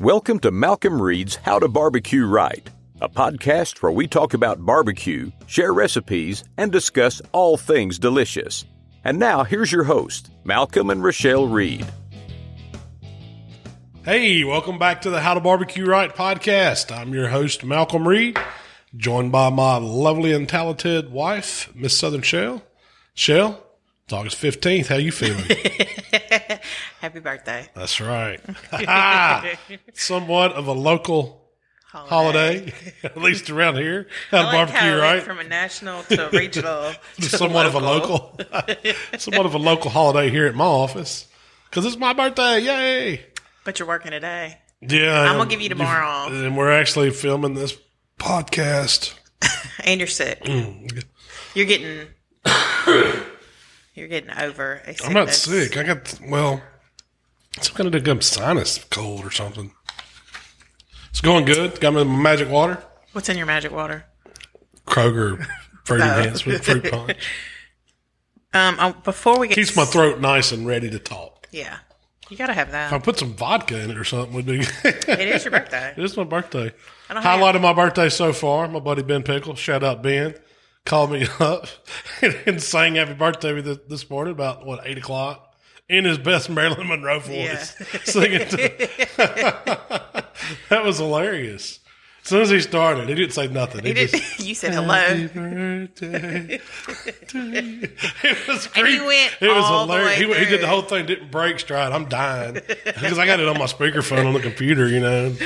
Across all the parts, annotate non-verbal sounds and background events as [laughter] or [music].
Welcome to Malcolm Reed's How to Barbecue Right, a podcast where we talk about barbecue, share recipes, and discuss all things delicious. And now, here's your host, Malcolm and Rochelle Reed. Hey, welcome back to the How to Barbecue Right podcast. I'm your host, Malcolm Reed, joined by my lovely and talented wife, Miss Southern Shell. Shell, it's August 15th. How you feeling? [laughs] Happy birthday. That's right. [laughs] Somewhat of a local holiday, [laughs] at least around here. I to like barbecue how it went right. from a national to a regional to somewhat of a local, somewhat of a local holiday here at my office because it's my birthday. Yay! But you're working today. Yeah, I'm gonna give you tomorrow off. and we're actually filming this podcast. And you're sick. Mm. You're getting [coughs] you're getting over. I'm not sick. I got well, some kind of a sinus cold or something. It's going good. Got my magic water, What's in your magic water? Kroger [laughs] fruit Oh. enhancement fruit punch. Um oh, before we get Keeps my throat nice and ready to talk. Yeah. You gotta have that. If I put some vodka in it or something, would be. It is your birthday. [laughs] It is my birthday. I don't Highlight have- of my birthday so far, my buddy Ben Pickle, shout out Ben, called me [laughs] up and sang happy birthday with it this morning about, what, 8 o'clock? In his best Marilyn Monroe voice. [laughs] Singing. To, [laughs] that was hilarious. As soon as he started, he didn't say nothing. He, You, did, just, you said hello. Happy birthday to you. It was And he great. went It was hilarious. He, he did the whole thing, didn't break stride. I'm dying because I got it on my speakerphone on the computer. You know.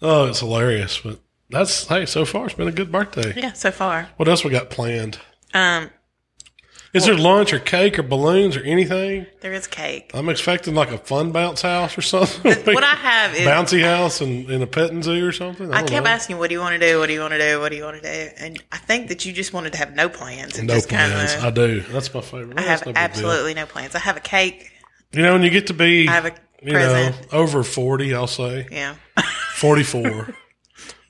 Oh, it's hilarious. But that's hey, so far it's been a good birthday. Yeah, so far. What else we got planned? Um Is there lunch or cake or balloons or anything? there is cake. I'm expecting like a fun bounce house or [laughs] something. What I have is bouncy house and in a petting zoo or something. I, I kept know. asking, "What do you want to do? What do you want to do? What do you want to do?" And I think that you just wanted to have no plans and No just plans. kind I do. That's my favorite. I have no absolutely no plans. I have a cake. You know, when you get to be, I have a you know, over 40, I'll say Yeah, 44. [laughs]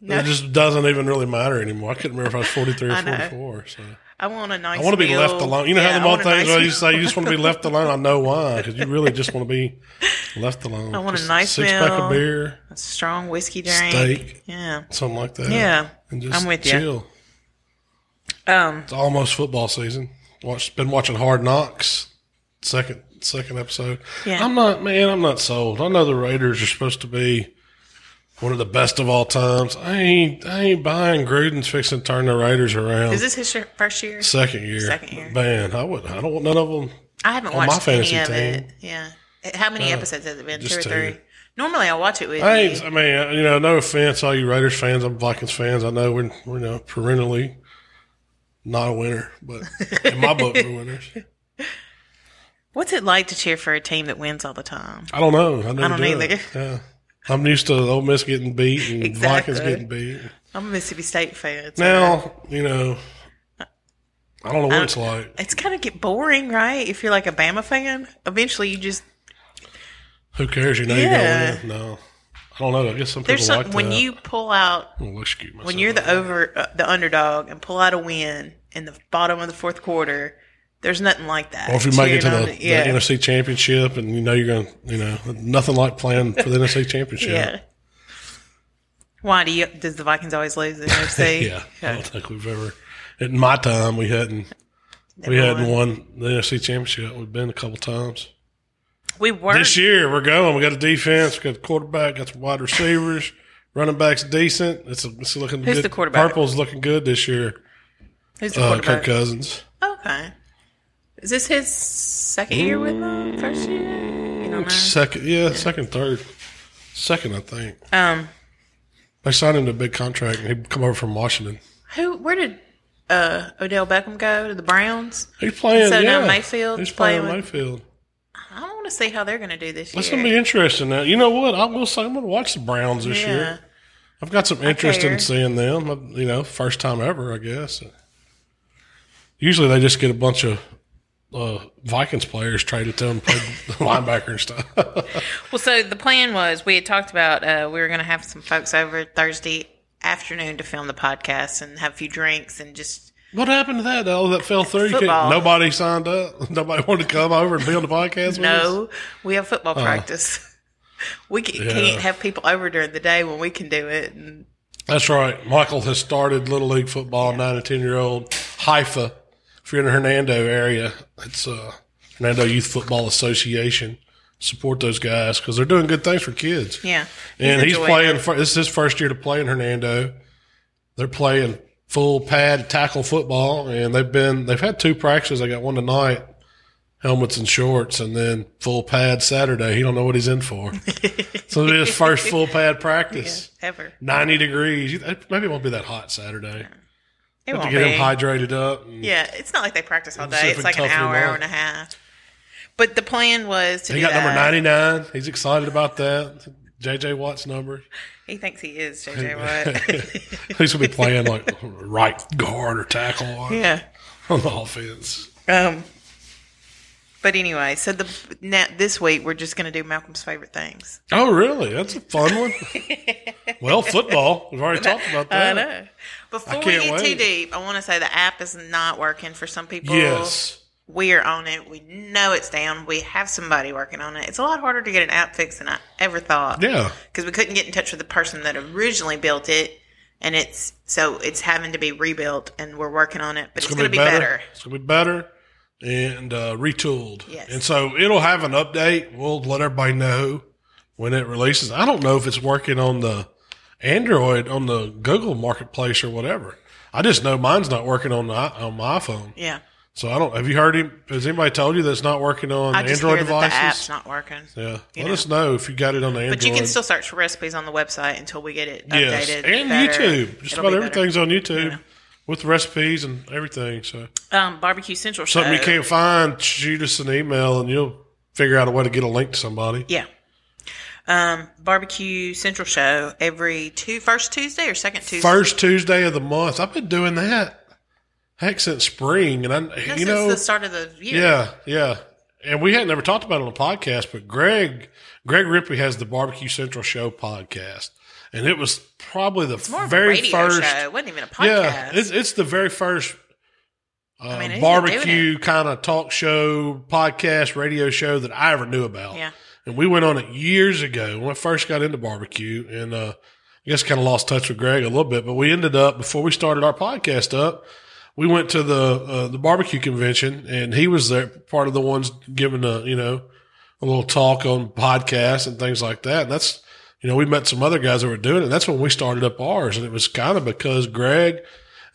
No. It just doesn't even really matter anymore. I couldn't remember if I was 43 or 44. So I want a nice. I want to be meal. left alone. You know Yeah, how the old things nice you say you just want to be left alone? I know why, because you really just want to be [laughs] left alone. I want a Just nice six pack meal. of beer, a strong whiskey drink. steak, Yeah, something like that. Yeah. and just I'm with you. chill. um, It's almost football season. Watched, been watching Hard Knocks, second second episode. Yeah. I'm not, man. I'm not sold. I know the Raiders are supposed to be one of the best of all times. I ain't, I ain't buying Gruden's fixing to turn the Raiders around. is this his first year? second year? Second year. Man, I would. I don't want none of them. I haven't on my watched any of team. it. Yeah, how many uh, episodes has it been? Two or two. three? Normally, I watch it with I you. I mean, uh, you know, no offense, all you Raiders fans. I'm Vikings fans. I know we're, we're you know perennially not a winner, but in my book, we're winners. [laughs] What's it like to cheer for a team that wins all the time? I don't know. I, I don't do it. either. Yeah. I'm used to Ole Miss getting beat and Exactly. Vikings getting beat. I'm a Mississippi State fan. so- Now, you know, I don't know what it's like. it's kind of get boring, right? If you're like a Bama fan, eventually you just Who cares? You know Yeah. you're going to win. No. I don't know. I guess some people there's some like when that. you pull out I'm gonna excuse myself. when you're the over uh, the underdog and pull out a win in the bottom of the fourth quarter. There's nothing like that. or if you make it to the, the yeah, NFC Championship and you know you're going to, you know, nothing like playing for the NFC [laughs] Championship. yeah. Why do you? Does the Vikings always lose the NFC? [laughs] Yeah, I don't think we've ever. In my time, we hadn't we Never hadn't won. won the NFC Championship. We've been a couple times. We were. This year, we're going. We got a defense, we got a quarterback, got some wide receivers, running backs decent. It's, it's looking Who's good. the quarterback? Purple's looking good this year. Who's the Uh, quarterback? Kirk Cousins. Okay. Is this his second year with them? First year? You don't know. Second, yeah, second, third, second, I think. Um, They signed him to a big contract, and he'd come over from Washington. who? Where did uh, Odell Beckham go to the Browns? He's playing. So yeah, now Mayfield's He's playing playing Mayfield. I want to see how they're going to do this That's year. gonna be interesting. Now, you know what? I will say I'm gonna watch the Browns this yeah. year. I've got some interest care. in seeing them. You know, first time ever, I guess. Usually, they just get a bunch of uh, Vikings players traded to them, play [laughs] linebacker and stuff. Well, so the plan was we had talked about uh, we were going to have some folks over Thursday afternoon to film the podcast and have a few drinks and just what happened to that? Oh, that fell through. You couldn't- Football. Nobody signed up. [laughs] Nobody wanted to come over and be on the podcast. with us? no, we have football practice. [laughs] We can, Yeah. can't have people over during the day when we can do it. And That's right. Michael has started Little League football, nine and 10 year old Haifa. If you're in the Hernando area, it's uh, Hernando Youth Football Association. Support those guys because they're doing good things for kids. yeah, and he's playing. For, this is his first year to play in Hernando. They're playing full pad tackle football, and they've been they've had two practices. They got one tonight, helmets and shorts, and then full pad Saturday. He don't know what he's in for. [laughs] so it'll be his first full pad practice. ever. Ninety degrees. Maybe it won't be that hot Saturday. It Have to get be. him hydrated up. Yeah, it's not like they practice all day. It's like an hour, hour and a half. But the plan was to He got number ninety nine. He's excited about that. JJ Watt's number. He thinks he is JJ [laughs] Watt. He's gonna be playing like right guard or tackle on, yeah. on the offense. Um. But anyway, so the now, this week we're just going to do Malcolm's favorite things. Oh, really? That's a fun one. [laughs] well, football. We've already talked about that. I know. Before we can't get too deep, I want to say the app is not working for some people. Yes. We're on it. We know it's down. We have somebody working on it. It's a lot harder to get an app fixed than I ever thought. Yeah. Because we couldn't get in touch with the person that originally built it. And it's so it's having to be rebuilt, and we're working on it. But it's, It's going to be better. It's gonna be better and uh, retooled. Yes. And so it'll have an update. We'll let everybody know when it releases. I don't know if it's working on the Android on the Google Marketplace or whatever. I just know mine's not working on the, on my iPhone. Yeah. So I don't. Have you heard him? Has anybody told you that's not working on I just Android hear devices? that the app's not working. yeah. Let know. us know if you got it on the Android. But you can still search for recipes on the website until we get it updated. yes, and better. YouTube. Just It'll about be everything's on YouTube with recipes and everything. So Um, Barbecue Central show. something you can't find, shoot us an email and you'll figure out a way to get a link to somebody. Yeah. Um, Barbecue Central show every two first Tuesday or second Tuesday. First Tuesday of the month. I've been doing that heck since spring, and I, No, you since know, the start of the year. yeah, yeah. And we had never talked about it on the podcast, but Greg, Greg Ripley has the Barbecue Central Show podcast, and it was probably the More of a very first. show. It wasn't even a podcast. Yeah, it's it's the very first uh, mean, he's been doing barbecue kind of talk show, podcast, radio show that I ever knew about. Yeah. And we went on it years ago when I first got into barbecue, and uh, I guess kind of lost touch with Greg a little bit. But we ended up before we started our podcast up, we went to the uh, the barbecue convention, and he was there, part of the ones giving a you know a little talk on podcasts and things like that. And that's you know we met some other guys that were doing it. And that's when we started up ours, and it was kind of because Greg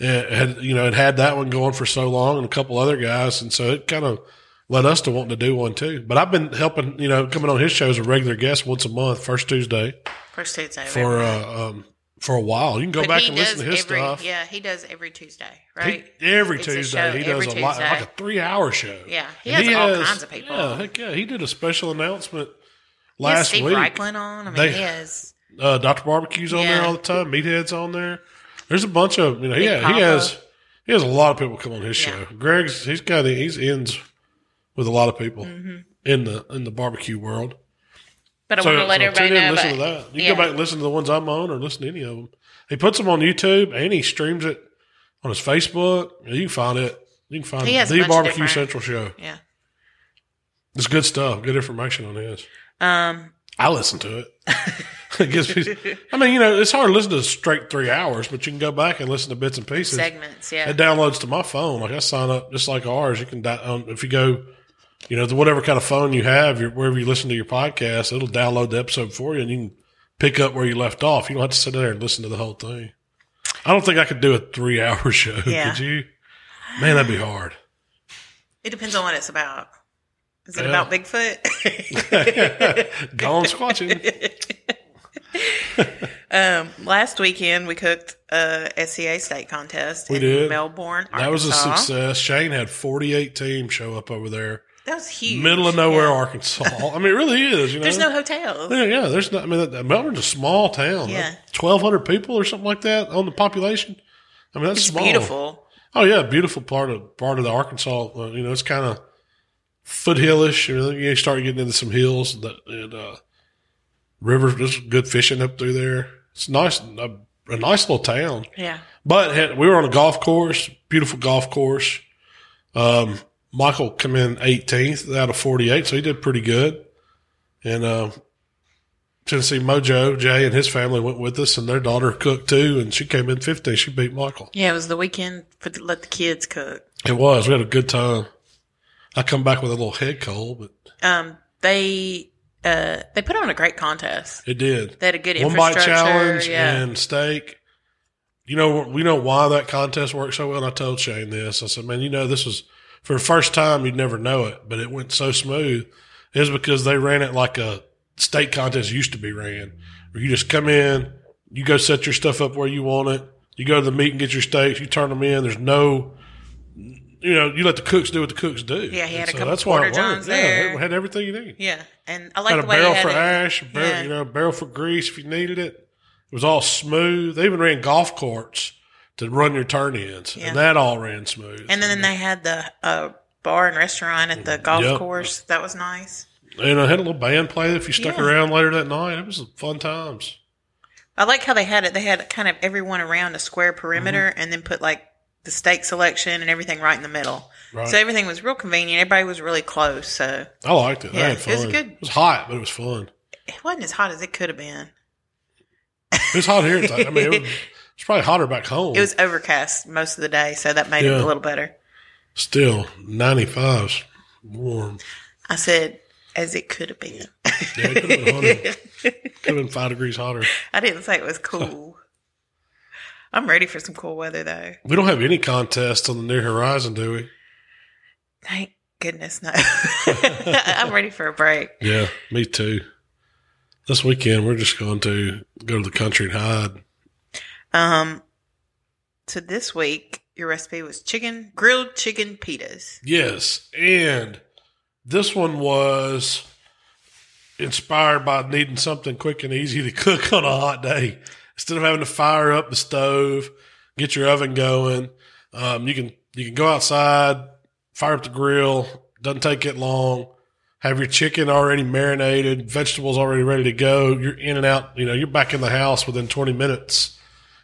uh, had you know had had that one going for so long, and a couple other guys, and so it kind of led us to wanting to do one too. But I've been helping you know coming on his show as a regular guest once a month, first Tuesday First Tuesday. for uh, um, for a while. You can go But back and listen to his every, stuff. Yeah, he does every Tuesday, He- right? every It's Tuesday, he does a lot, like a three-hour show. Yeah, he And has all kinds of people. Yeah, heck yeah, he did a special announcement He has last Steve week. Raichlen on. I mean, They- he has. Uh, Doctor Barbecue's on there all the time. Meathead's on there. There's a bunch of you know. Big Yeah, Papa. he has. He has a lot of people come on his Yeah. show. Greg's he's got he's ends with a lot of people Mm-hmm. in the in the barbecue world. But I So, want to let so everybody in know. listen about- to that. You yeah. can go back and listen to the ones I'm on, or listen to any of them. He puts them on YouTube and he streams it on his Facebook. You can find it. You can find He the Barbecue Central show. Yeah. It's good stuff. Good information on his. Um. I listen to it. it gives me, I mean, you know, it's hard to listen to straight three hours, but you can go back and listen to bits and pieces. Segments. Yeah. It downloads to my phone. Like I sign up just like ours. You can di- um, if you go, you know, to whatever kind of phone you have, your, wherever you listen to your podcast, it'll download the episode for you, and you can pick up where you left off. You don't have to sit there and listen to the whole thing. I don't think I could do a three-hour [laughs] show. Yeah. Could you? Man, that'd be hard. It depends on what it's about. Is it Yeah. about Bigfoot? [laughs] Gone squatching. [laughs] um, last weekend we cooked a SCA steak contest We in did. Melbourne, That was a success. Shane had 48 teams show up over there. That was huge. Middle of nowhere, Yeah. Arkansas. I mean, it really is. You know, There's no hotels. Yeah, yeah. There's not. I mean, Melbourne's a small town. Yeah. twelve hundred people or something like that on the population. I mean, that's It's small. beautiful. Oh yeah, beautiful part of part of the Arkansas. Uh, you know, it's kind of foothillish. You, know, you start getting into some hills that and uh, rivers. There's good fishing up through there. It's nice, a, a nice little town. Yeah. But had, we were on a golf course, beautiful golf course. Um, Michael come in 18th out of 48, so he did pretty good. And uh, Tennessee Mojo, Jay and his family went with us, and their daughter cooked too, and she came in 15. She beat Michael. Yeah, it was the weekend for the, let the kids cook. It was. We had a good time. I come back with a little head cold, but Um, they uh they put on a great contest. it did. They had a good One bite infrastructure. challenge yeah. and steak. You know, we know why that contest worked so well. And I told Shane this. I said, man, you know, this was for the first time, you'd never know it, but it went so smooth. Is because they ran it like a state contest used to be ran, where you just come in, you go set your stuff up where you want it. You go to the meet and get your steaks. You turn them in. There's no, you know, you let the cooks do what the cooks do. Yeah, he had And a couple that's why it worked. Yeah, there. it had everything you need yeah, and I like had a the way barrel they had for it. ash, a barrel, Yeah. you know, a barrel for grease if you needed it. It was all smooth. They even ran golf carts to run your turn ins, Yeah. and that all ran smooth. And then they had the uh, bar and restaurant at the golf Yep. course. That was nice. And I had a little band play if you stuck Yeah. around later that night. It was fun times. I like how they had it. They had kind of everyone around a square perimeter, Mm-hmm. and then put like the steak selection and everything right in the middle. Right. So everything was real convenient. Everybody was really close. So I liked it. Yeah, it was good. It was hot, but it was fun. it wasn't as hot as it could have been. It was hot here. [laughs] I mean, it was, it's probably hotter back home. It was overcast most of the day, so that made it a little better. still 95's warm. I said, as it could have been. Yeah, it could have been hotter. [laughs] Could have been five degrees hotter. I didn't say it was cool. I'm ready for some cool weather though. We don't have any contests on the near horizon, do we? Thank goodness, no. [laughs] I'm ready for a break. Yeah, me too. This weekend, we're just going to go to the country and hide. Um, so this week your recipe was chicken grilled chicken pitas. Yes, and this one was inspired by needing something quick and easy to cook on a hot day. Instead of having to fire up the stove, get your oven going, um, you can you can go outside, fire up the grill. Doesn't take it long. Have your chicken already marinated, vegetables already ready to go. You're in and out. You know, you're back in the house within 20 minutes,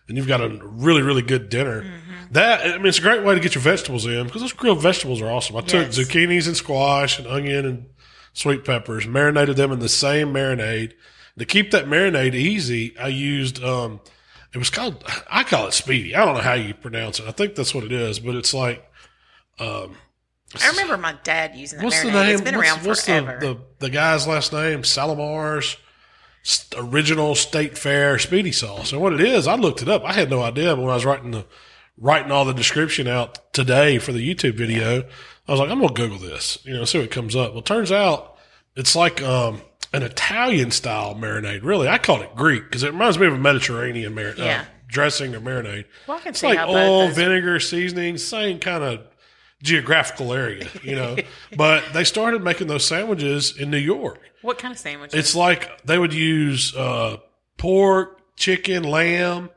and you've got a really really good dinner. That I mean, it's a great way to get your vegetables in because those grilled vegetables are awesome. I took Yes. zucchinis and squash and onion and sweet peppers, marinated them in the same marinade. To keep that marinade easy, I used um, it was called I call it Spiedie. I don't know how you pronounce it. I think that's what it is, but it's like I remember my dad using that what's the name? It's been what's, around what's forever. the, the the guy's last name? Salamida's original State Fair Spiedie sauce. And what it is, I looked it up. I had no idea, but when I was writing the writing all the description out today for the YouTube video, I was like, I'm gonna Google this, you know, see what comes up. Well, turns out it's like um, an Italian style marinade. Really, I called it Greek because it reminds me of a Mediterranean marinade. Yeah. Uh, dressing or marinade. Well, I can It's see like oil, vinegar, seasoning, same kind of geographical area, you know. [laughs] but they started making those sandwiches in New York. what kind of sandwiches? It's like they would use uh, pork, chicken, lamb,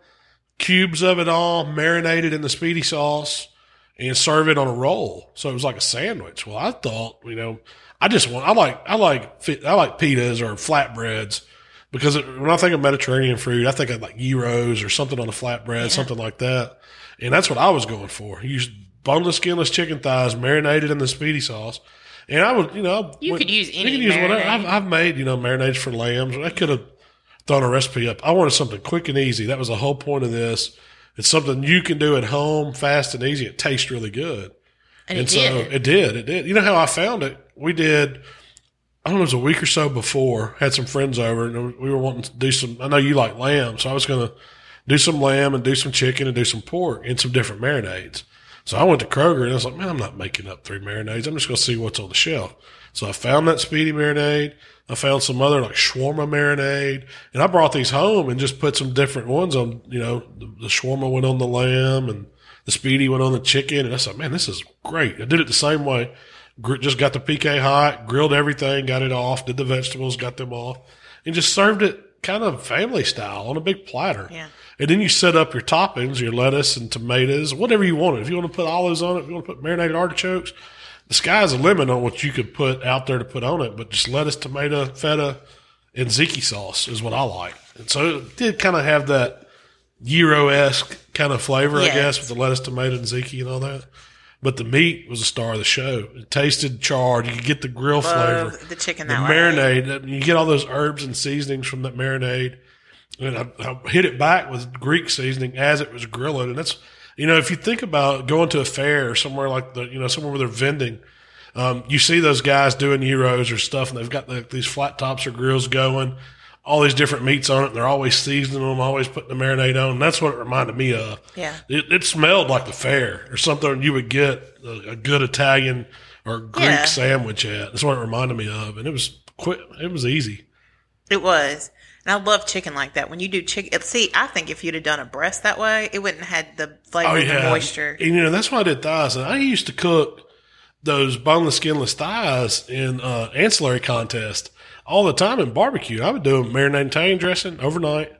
cubes of it all, marinated in the spiedie sauce, and serve it on a roll. So it was like a sandwich. Well, I thought, you know, I just want, I like, I like, I like pitas or flatbreads because it, when I think of Mediterranean food, I think of like gyros or something on a flatbread, something like that. And that's what I was going for. Use boneless, skinless chicken thighs marinated in the spiedie sauce. And I would, you know, You when- could use any You could use whatever. I've, I've made, you know, marinades for lambs. I could have thrown a recipe up. I wanted something quick and easy. That was the whole point of this. It's something you can do at home, fast and easy. It tastes really good. and, And it so did. it did. It did. You know how I found it? We did. I don't know. It was a week or so before. Had some friends over, and we were wanting to do some. I know you like lamb, so I was going to do some lamb and do some chicken and do some pork and some different marinades. So I went to Kroger and I was like, man, I'm not making up three marinades. I'm just going to see what's on the shelf. So I found that spiedie marinade. I found some other like shawarma marinade, and I brought these home and just put some different ones on. You know, the, the shawarma went on the lamb and the spiedie went on the chicken, and I said, man, this is great. I did it the same way. Gr- Just got the PK hot, grilled everything, got it off, did the vegetables, got them off, and just served it kind of family style on a big platter. Yeah. And then you set up your toppings, your lettuce and tomatoes, whatever you want. If you want to put olives on it, if you want to put marinated artichokes, the sky's the limit on what you could put out there to put on it. But just lettuce, tomato, feta, and ziki sauce is what I like. And so it did kind of have that gyro esque kind of flavor, I guess, with the lettuce, tomato, and ziki and all that. But the meat was the star of the show. It tasted charred. You could get the grill Love flavor, the chicken the that way. marinade. You get all those herbs and seasonings from that marinade. And I, I hit it back with Greek seasoning as it was grilling. And that's, you know, if you think about going to a fair or somewhere like the, you know, somewhere where they're vending, um, you see those guys doing gyros or stuff, and they've got the, these flat tops or grills going, all these different meats on it. And they're always seasoning them, always putting the marinade on. And that's what it reminded me of. Yeah. It, it smelled like the fair or something you would get a, a good Italian or Greek Yeah. sandwich at. That's what it reminded me of. And it was quick. It was easy. It was. And I love chicken like that. When you do chicken, see, I think if you'd have done a breast that way, it wouldn't have had the flavor, Oh and yeah, the moisture. And you know that's why I did thighs. And I used to cook those boneless, skinless thighs in uh, ancillary contest all the time in barbecue. I would do them marinated dressing overnight,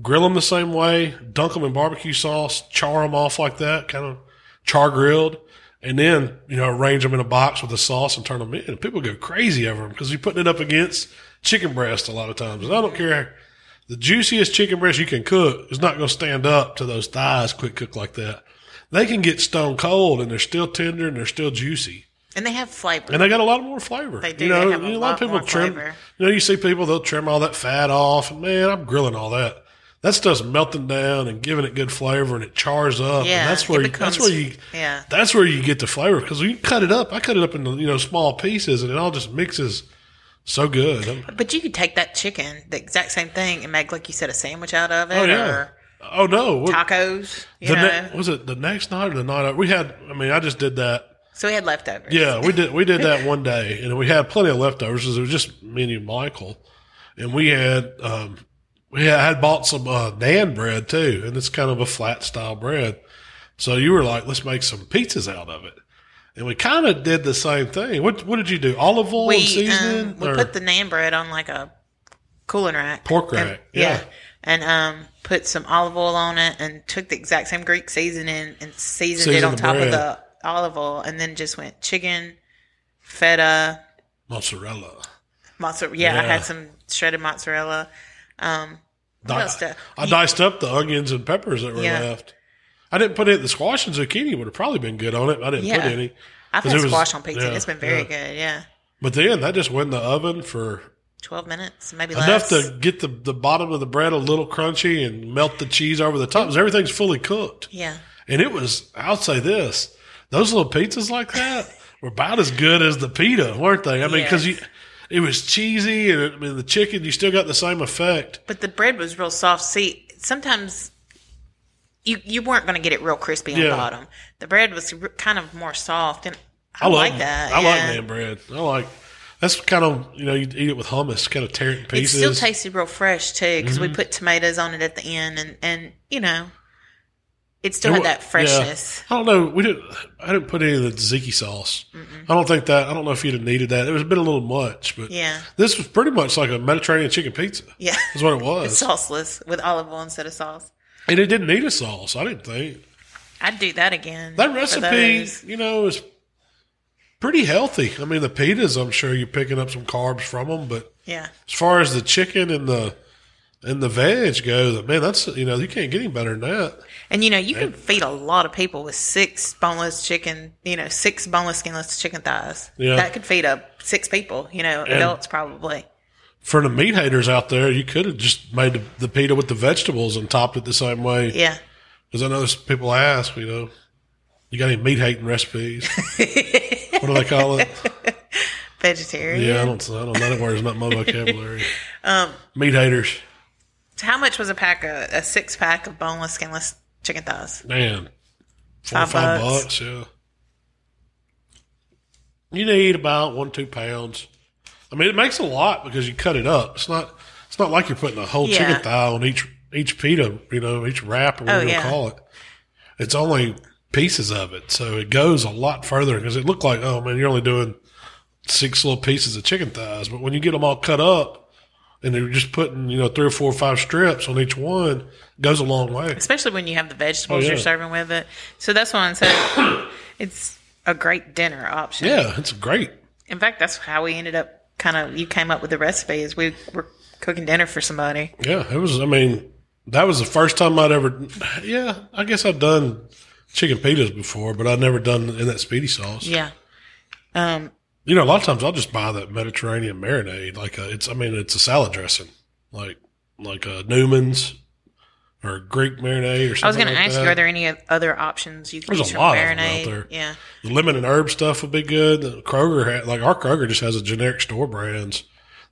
grill them the same way, dunk them in barbecue sauce, char them off like that, kind of char grilled, and then you know arrange them in a box with the sauce and turn them in. People go crazy over them because you're putting it up against chicken breast a lot of times. And I don't care. The juiciest chicken breast you can cook is not going to stand up to those thighs quick cook like that. They can get stone cold and they're still tender and they're still juicy. And they have flavor. And they got a lot more flavor. They do. You know, a you know, lot of people more trim. flavor. You know, you see people they'll trim all that fat off, and man, I'm grilling all that. That stuff's melting down and giving it good flavor, and it chars up. Yeah, and that's where it you, that's where you yeah. that's where you get the flavor because when you cut it up, I cut it up into you know small pieces, and it all just mixes so good. I'm- But you could take that chicken, the exact same thing, and make, like you said, a sandwich out of it oh yeah. or Oh no. Tacos. You the know? ne- was it the next night or the night? We had. I mean, I just did that. So we had leftovers. Yeah, we did. We did that [laughs] one day, and we had plenty of leftovers. It was just me and Michael, and we had um, we had, had bought some uh, naan bread too, and it's kind of a flat style bread. So you were like, let's make some pizzas out of it, and we kind of did the same thing. What What did you do? Olive oil and We, seasoning, um, we or put the naan bread on like a cooling rack. Pork And- rack, yeah. And um, put some olive oil on it and took the exact same Greek seasoning and seasoned it on top bread. of the olive oil and then just went chicken, feta, mozzarella. mozzarella. Yeah, I had some shredded mozzarella. Um, Di- did- I diced up the onions and peppers that were Yeah. left. I didn't put it. The squash and zucchini would have probably been good on it. I didn't put any. I've had was- squash on pizza. yeah, it's been very yeah. good. Yeah. But then that just went in the oven for 12 minutes, maybe enough less. to get the, the bottom of the bread a little crunchy and melt the cheese over the top. 'cause Everything's fully cooked. yeah. And it was, I'll say this, those little pizzas like that were about as good as the pita, weren't they? I mean, because Yes. you, it was cheesy and I mean, the chicken, you still got the same effect. But the bread was real soft. See, sometimes you you weren't going to get it real crispy on Yeah. the bottom. The bread was kind of more soft, and I, I, love like that. I like yeah. naan bread. I like, that's kind of, you know, you eat it with hummus, kind of tear it in It still tasted real fresh too because Mm-hmm. we put tomatoes on it at the end, and and you know, it still had that freshness. Yeah. I don't know. We didn't. I didn't put any of the tzatziki sauce. I don't think that. I don't know if you'd have needed that. It was a bit a little much, but Yeah. this was pretty much like a Mediterranean chicken pizza. Yeah, Is what it [laughs] it's was, sauceless with olive oil instead of sauce. and it didn't need a sauce. I didn't think I'd do that again. that recipe. You know, is pretty healthy. I mean, the pitas. I'm sure you're picking up some carbs from them, but Yeah, as far as the chicken and the and the veg go, man, that's you know you can't get any better than that. and you know you can feed a lot of people with six boneless chicken. You know, six boneless, skinless chicken thighs. Yeah. that could feed up six people. You know, adults probably. For the meat haters out there, you could have just made the, the pita with the vegetables and topped it the same way. Yeah. Because I know there's people ask, you know, you got any meat hating recipes? [laughs] what do they call it? Vegetarian. Yeah, I don't, I don't know. That word's not my vocabulary. [laughs] um, meat haters, how much was a pack of a six pack of boneless, skinless chicken thighs? man, four Five bucks. bucks. yeah. You need about one two pounds. I mean, it makes a lot because you cut it up. It's not. It's not like you're putting a whole Yeah. chicken thigh on each each pita. You know, each wrap or oh, whatever Oh, you call it. It's only pieces of it, so it goes a lot further because it looked like, oh man, you're only doing six little pieces of chicken thighs. But when you get them all cut up and they're just putting, you know, three or four or five strips on each one, goes a long way. Especially when you have the vegetables Oh, yeah. you're serving with it. So that's why I said [coughs] it's a great dinner option. Yeah, it's great. In fact, that's how we ended up kind of you came up with the recipe is we were cooking dinner for somebody. Yeah, it was. I mean, that was the first time I'd ever. Yeah, I guess I've done chicken pitas before, but I've never done in that spiedie sauce. Yeah. Um, You know, a lot of times I'll just buy that Mediterranean marinade. Like a, it's, I mean, it's a salad dressing, like like a Newman's or Greek marinade or something. I was going to ask that. you, are there any other options you can There's a lot of them out there. Yeah. The lemon and herb stuff would be good. The Kroger, had, like our Kroger, just has a generic store brands,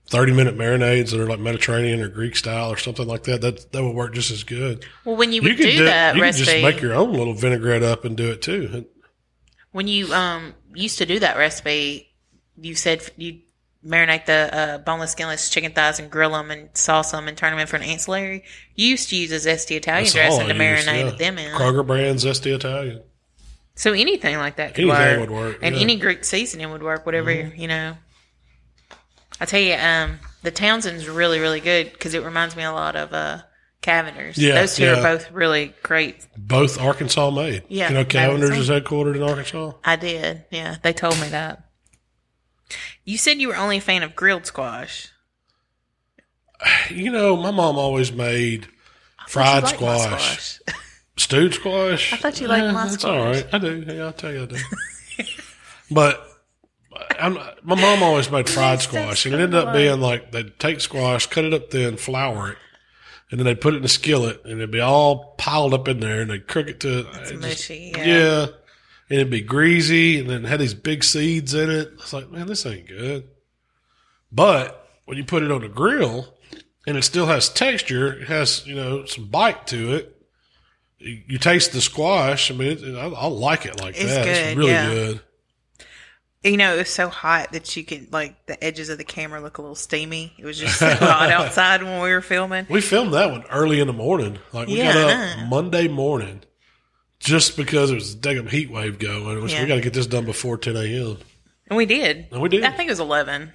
thirty minute marinades that are like Mediterranean or Greek style or something like that. That that would work just as good. Well, when you would could do, that you recipe, just make your own little vinaigrette up and do it too. when you um used to do that recipe, you said you marinate the uh, boneless, skinless chicken thighs and grill them and sauce them and turn them in for an ancillary. You used to use a zesty Italian That's dressing to I use, marinate yeah. them in. Kroger brand zesty Italian. So anything like that could Anything work. would work, and yeah. Mm-hmm. any Greek seasoning would work. Whatever you know. I tell you, um, the Townsend's really, really good because it reminds me a lot of uh, Cavender's. Yeah, Those two yeah. are both really great. Both Arkansas made. Yeah, You know, Cavender's is headquartered in Arkansas. I did. Yeah, they told me that. You said you were only a fan of grilled squash. You know, my mom always made fried my squash. Stewed squash. I thought you liked my eh, That's squash. all right. I do. Yeah, I'll tell you I do. but I'm, my mom always made fried squash, and it ended up being like they'd take squash, cut it up thin, flour it, and then they'd put it in a skillet, and it'd be all piled up in there, and they'd cook it to it just- mushy, yeah. yeah, and it'd be greasy, and then it had these big seeds in it. It's like, man, this ain't good. But when you put it on the grill, and it still has texture, it has you know some bite to it. You, you taste the squash. I mean, it, I, I like it like It's that. good, it's really yeah. good. You know, it was so hot that you could like the edges of the camera look a little steamy. It was just so hot [laughs] outside when we were filming. We filmed that one early in the morning. Like we Yeah, got up. Monday morning just because there was a damn heat wave going. Which Yeah. we got to get this done before ten a.m. And we did. And we did. I think it was eleven.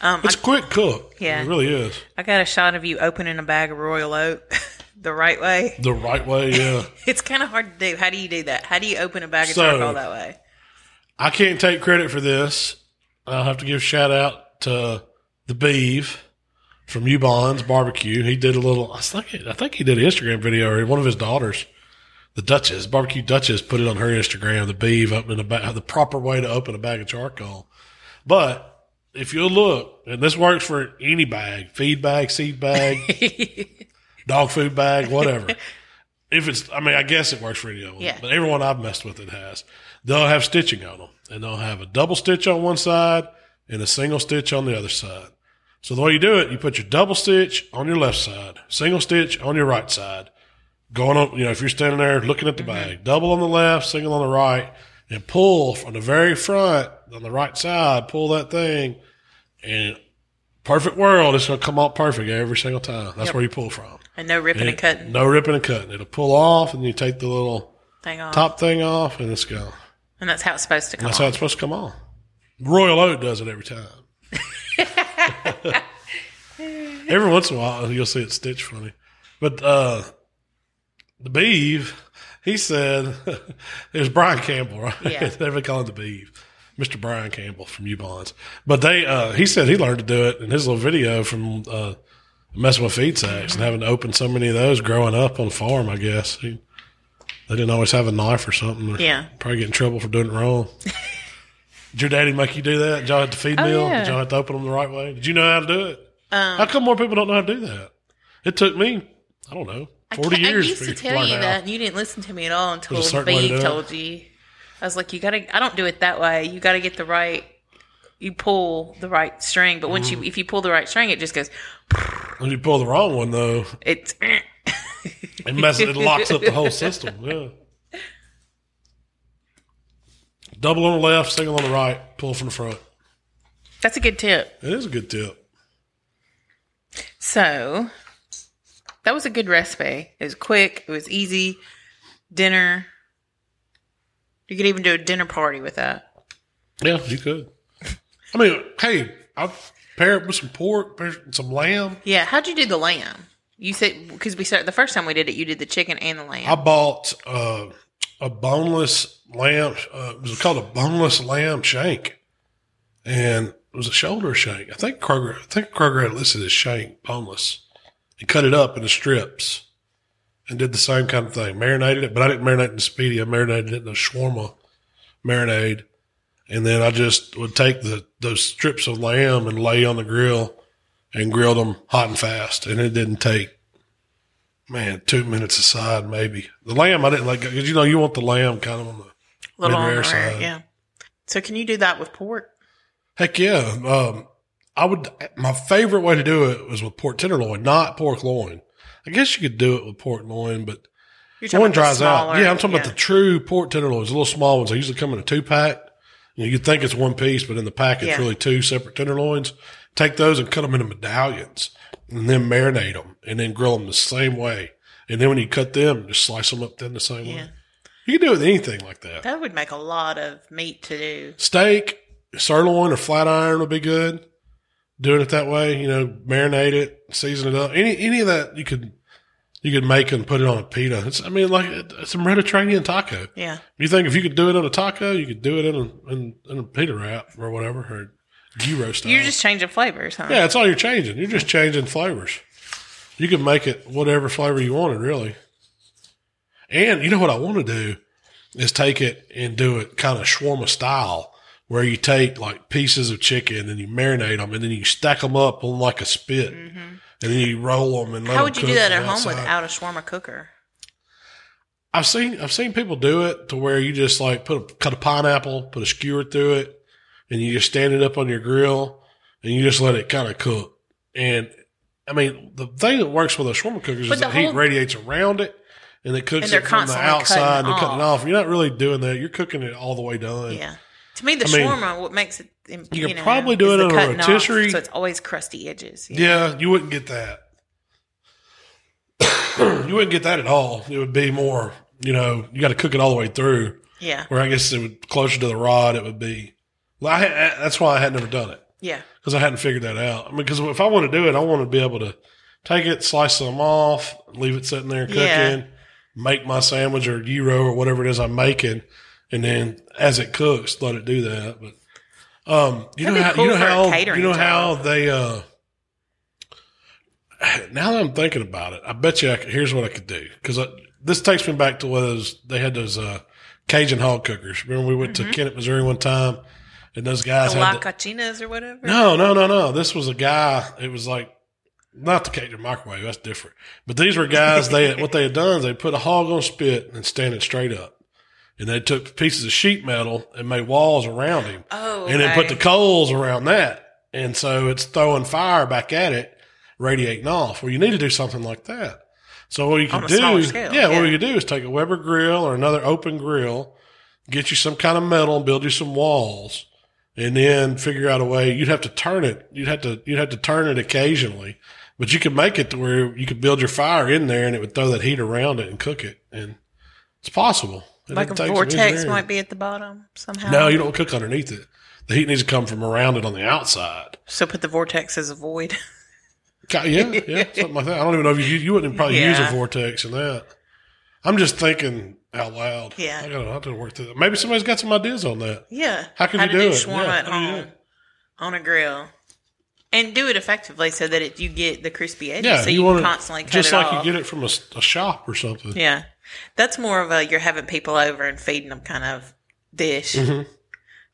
Um, It's I, quick cook. Yeah. it really is I got a shot of you opening a bag of Royal Oak [laughs] the right way. the right way. Yeah, [laughs] It's kind of hard to do. How do you do that? How do you open a bag of So- charcoal that way? I can't take credit for this. I'll have to give a shout out to the Beeve from Ubon's Barbecue. He did a little. I think I think he did an Instagram video or one of his daughters. The Duchess, Barbecue Duchess, put it on her Instagram. The Beeve opening a bag, the proper way to open a bag of charcoal. But if you look, and this works for any bag, feed bag, seed bag, [laughs] dog food bag, whatever. If it's, I mean, I guess it works for any of them. Yeah. But everyone I've messed with it has. They'll have stitching on them, and they'll have a double stitch on one side and a single stitch on the other side. So the way you do it, you put your double stitch on your left side, single stitch on your right side. Going on, you know, if you're standing there looking at the bag, double on the left, single on the right, and pull from the very front on the right side, pull that thing, and perfect world, it's going to come out perfect every single time. That's Yep. where you pull from. And no ripping and It- cutting No ripping and cutting. It'll pull off, and you take the little thing off. top thing off, and it's gone. And that's how it's supposed to come That's off. how it's supposed to come on. Royal Oak does it every time. [laughs] [laughs] every once in a while, you'll see it stitched funny. But uh, the Beeve, he said, [laughs] it was Brian Campbell, right? Yeah. [laughs] they call him the Beeve. Mr. Brian Campbell from Ubon's. But they, uh, he said he learned to do it in his little video from uh, messing with feed sacks and having to open so many of those growing up on the farm, I guess. He, they didn't always have a knife or something. Yeah. Probably get in trouble for doing it wrong. [laughs] Did your daddy make you do that? Did y'all have to feed Oh, meal? yeah. Did y'all have to open them the right way? Did you know how to do it? Um, how come more people don't know how to do that? It took me, I don't know, I 40 ca- years I used to tell you that, and you didn't listen to me at all until There's a certain way to Beeve do it. told you. I was like, you gotta. I don't do it that way. You gotta get the right. You pull the right string, but once Mm. you, if you pull the right string, it just goes. When you pull the wrong one, though, It's. [laughs] it messes, it locks up the whole system. Yeah. Double on the left, single on the right, pull from the front. That's a good tip. It is a good tip. So that was a good recipe. It was quick. It was easy. Dinner. You could even do a dinner party with that. Yeah, you could. I mean, hey, I'll pair it with some pork, some lamb. Yeah. How'd you do the lamb? You said because we started the first time we did it, you did the chicken and the lamb. I bought uh, a boneless lamb. Uh, it was called a boneless lamb shank, and it was a shoulder shank. I think Kroger. I think Kroger had listed as shank boneless, and cut it up into strips, and did the same kind of thing. Marinated it, but I didn't marinate in the spiedie. I marinated it in a shawarma marinade. And then I just would take the those strips of lamb and lay on the grill and grill them hot and fast. And it didn't take, man, two minutes aside maybe. The lamb I didn't like because you know you want the lamb kind of on the little on mid-rare side. yeah. So can you do that with pork? Heck yeah. Um, I would. My favorite way to do it was with pork tenderloin, not pork loin. I guess you could do it with pork loin, but one dries out. Yeah, I'm talking about the true pork tenderloins, the little small ones. They usually come in a two pack. You know, you'd think it's one piece, but in the pack, it's Yeah. really two separate tenderloins. Take those and cut them into medallions and then marinate them and then grill them the same way. And then when you cut them, just slice them up then the same Yeah. way. You can do it with anything like that. That would make a lot of meat to do. Steak, sirloin, or flat iron would be good. Doing it that way, you know, marinate it, season it up. Any any of that you could you could make and put it on a pita. It's I mean like it's a Mediterranean taco. Yeah. You think if you could do it on a taco, you could do it in a in, in a pita wrap or whatever or gyro style. You're just changing flavors, huh? yeah, that's all you're changing. You're just changing flavors. You can make it whatever flavor you wanted, really. And you know what I want to do is take it and do it kind of shawarma style, where you take like pieces of chicken and you marinate them, and then you stack them up on like a spit, and then you roll them and let Mm-hmm. How would you do that at home outside. without a shawarma cooker? I've seen I've seen people do it to where you just like put a, cut a pineapple, put a skewer through it, and you just stand it up on your grill, and you just let it kind of cook. And I mean, the thing that works with a shawarma cooker is But the, the heat radiates around it, and it cooks And it from the outside and cutting cutting it off. off. You're not really doing that. You're cooking it all the way done. Yeah. To me, the I mean, shawarma, what makes it, you, you could know, probably do it on a cutting off, rotisserie. so it's always crusty edges. Yeah, you wouldn't get that. [coughs] you wouldn't get that at all. It would be more, you know, you got to cook it all the way through. Yeah. where I guess it would closer to the rod. It would be. Well, I, that's why I had never done it Yeah. because I hadn't figured that out. I mean, because if I want to do it, I want to be able to take it, slice some off, leave it sitting there cooking, Yeah. make my sandwich or gyro or whatever it is I'm making, and then as it cooks, let it do that. But um, you That'd know how cool you know how you know how they uh. Now that I'm thinking about it, I bet you I could, here's what I could do because this takes me back to what those they had those uh, Cajun hog cookers. Remember we went to Kennett, Missouri one time, and those guys Mm-hmm. The had La the- Cachinas or whatever. no, no, no, no. This was a guy. It was like not the Cajun microwave. That's different. But these were guys. They what they had done is they put a hog on spit and stand it straight up, and they took pieces of sheet metal and made walls around him, Oh, and then put the coals around that, and so it's throwing fire back at it, radiating off. Well, you need to do something like that. So what you can do, scale, yeah, yeah. what you can do is take a Weber grill or another open grill, get you some kind of metal, and build you some walls and then figure out a way. You'd have to turn it. You'd have to you'd have to turn it occasionally, but you could make it to where you could build your fire in there, and it would throw that heat around it and cook it, and it's possible. Like a vortex might be at the bottom somehow. No, you don't cook underneath it. The heat needs to come from around it on the outside. So put the vortex as a void. [laughs] Yeah, yeah, something like that. I don't even know if you you wouldn't probably use a vortex in that. I'm just thinking out loud. Yeah. I gotta, I to work through that. Maybe somebody's got some ideas on that. Yeah. How can How you to do it? shawarma Yeah, at do do home on a grill. And do it effectively so that it, you get the crispy edges. Yeah, so you, you, want constantly just like off. you get it from a shop or something. Yeah. That's more of a you're having people over and feeding them kind of dish Mm-hmm.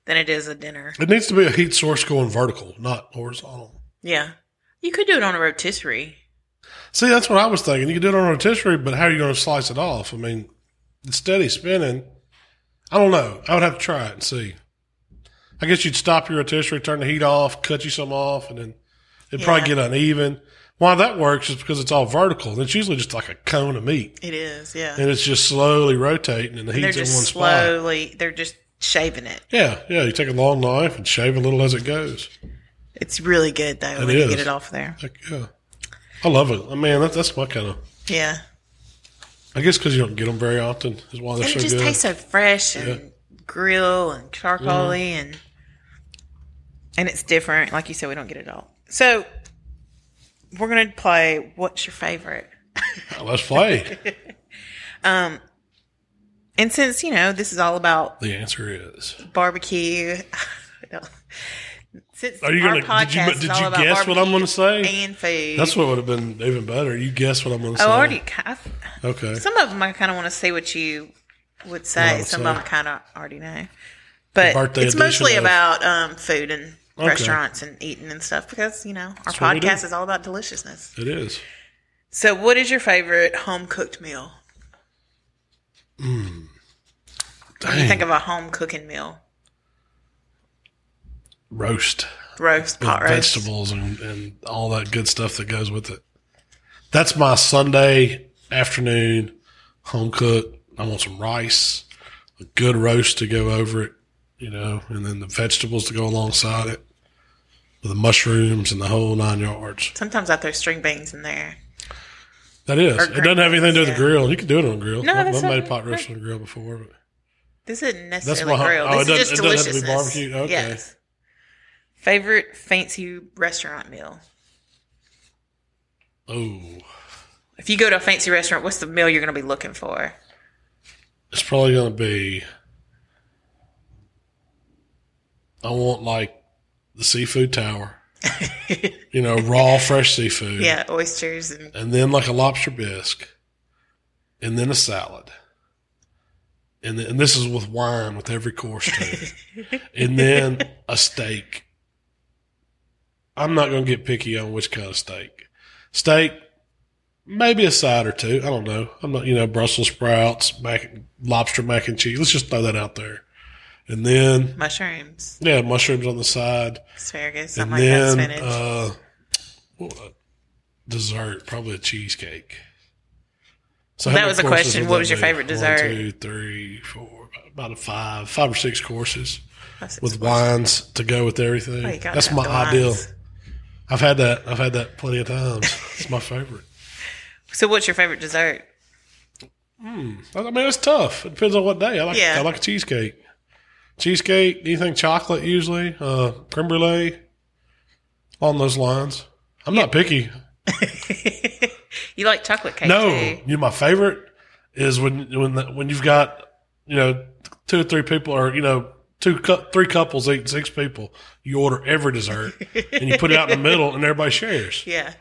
than it is a dinner. It needs to be a heat source going vertical, not horizontal. Yeah. You could do it on a rotisserie. See, that's what I was thinking. You could do it on a rotisserie, but how are you going to slice it off? I mean, it's steady spinning. I don't know. I would have to try it and see. I guess you'd stop your rotisserie, turn the heat off, cut you some off, and then it'd probably get uneven. Why that works is because it's all vertical. And it's usually just like a cone of meat, It is, yeah. and it's just slowly rotating, and the And heat's in one spot. slowly, they're just shaving it. Yeah, yeah. You take a long knife and shave a little as it goes. It's really good though It when you get it off there. Heck yeah, I love it. I mean, that, that's my kind of. Yeah. I guess because you don't get them very often is why they're And so it just good. tastes so fresh and grill and charcoaly Mm-hmm. and and it's different. Like you said, we don't get it all. So we're gonna play what's your favorite? Let's play. [laughs] um, And since, you know, this is all about the answer is. barbecue [laughs] since Are you our gonna- did you- did you guess what I'm barbecue gonna say? And food. That's what would have been even better. You guess what I'm going to Oh, say. I already I, Okay. Some of them I kind of want to see what you would say. would Some say. of them I kind of already know. But it's mostly of- about um, food and Okay. restaurants and eating and stuff because, you know, our That's what we do. podcast is all about deliciousness. It is. So, what is your favorite home cooked meal? Hmm. When you think of a home cooking meal, roast. roast, pot roast. vegetables and, and all that good stuff that goes with it. That's my Sunday afternoon home cook. I want some rice, a good roast to go over it, you know, and then the vegetables to go alongside it, with the mushrooms and the whole nine yards. Sometimes I throw string beans in there. That is. It doesn't have anything to do with the grill. You can do it on a grill. No, I've, I've made pot roast on a grill before. But This isn't That's necessarily my- grilled. oh, This it is just it doesn't have to be barbecue? Okay. Yes. Favorite fancy restaurant meal? oh, If you go to a fancy restaurant, what's the meal you're going to be looking for? it's probably going to be. I want like the seafood tower. you know, raw, fresh seafood. Yeah, oysters and And then like a lobster bisque. And then a salad. And, then, and this is with wine with every course too. [laughs] and then a steak. I'm not going to get picky on which kind of steak. Steak, maybe a side or two. I don't know. I'm not, you know, Brussels sprouts, mac, lobster mac and cheese. Let's just throw that out there. And then, mushrooms, yeah, mushrooms on the side. asparagus, And something like that, then, spinach. uh, dessert, probably a cheesecake. So That was a question. What was your be? favorite dessert? One, two, three, four, about a five, five or six courses That's with six wines to go with everything. Oh, That's my ideal. wines. I've had that. I've had that plenty of times. it's my favorite. [laughs] So, what's your favorite dessert? I mean, it's tough. It depends on what day. I like. Yeah. I like a cheesecake. Cheesecake. Anything chocolate usually. Uh, creme brulee. On those lines. I'm not picky. [laughs] You like chocolate cake No, too? you know my favorite is when when the, when you've got you know two or three people or you know two three couples eat six people. You order every dessert and you put it out in the middle and everybody shares. [laughs] Yeah.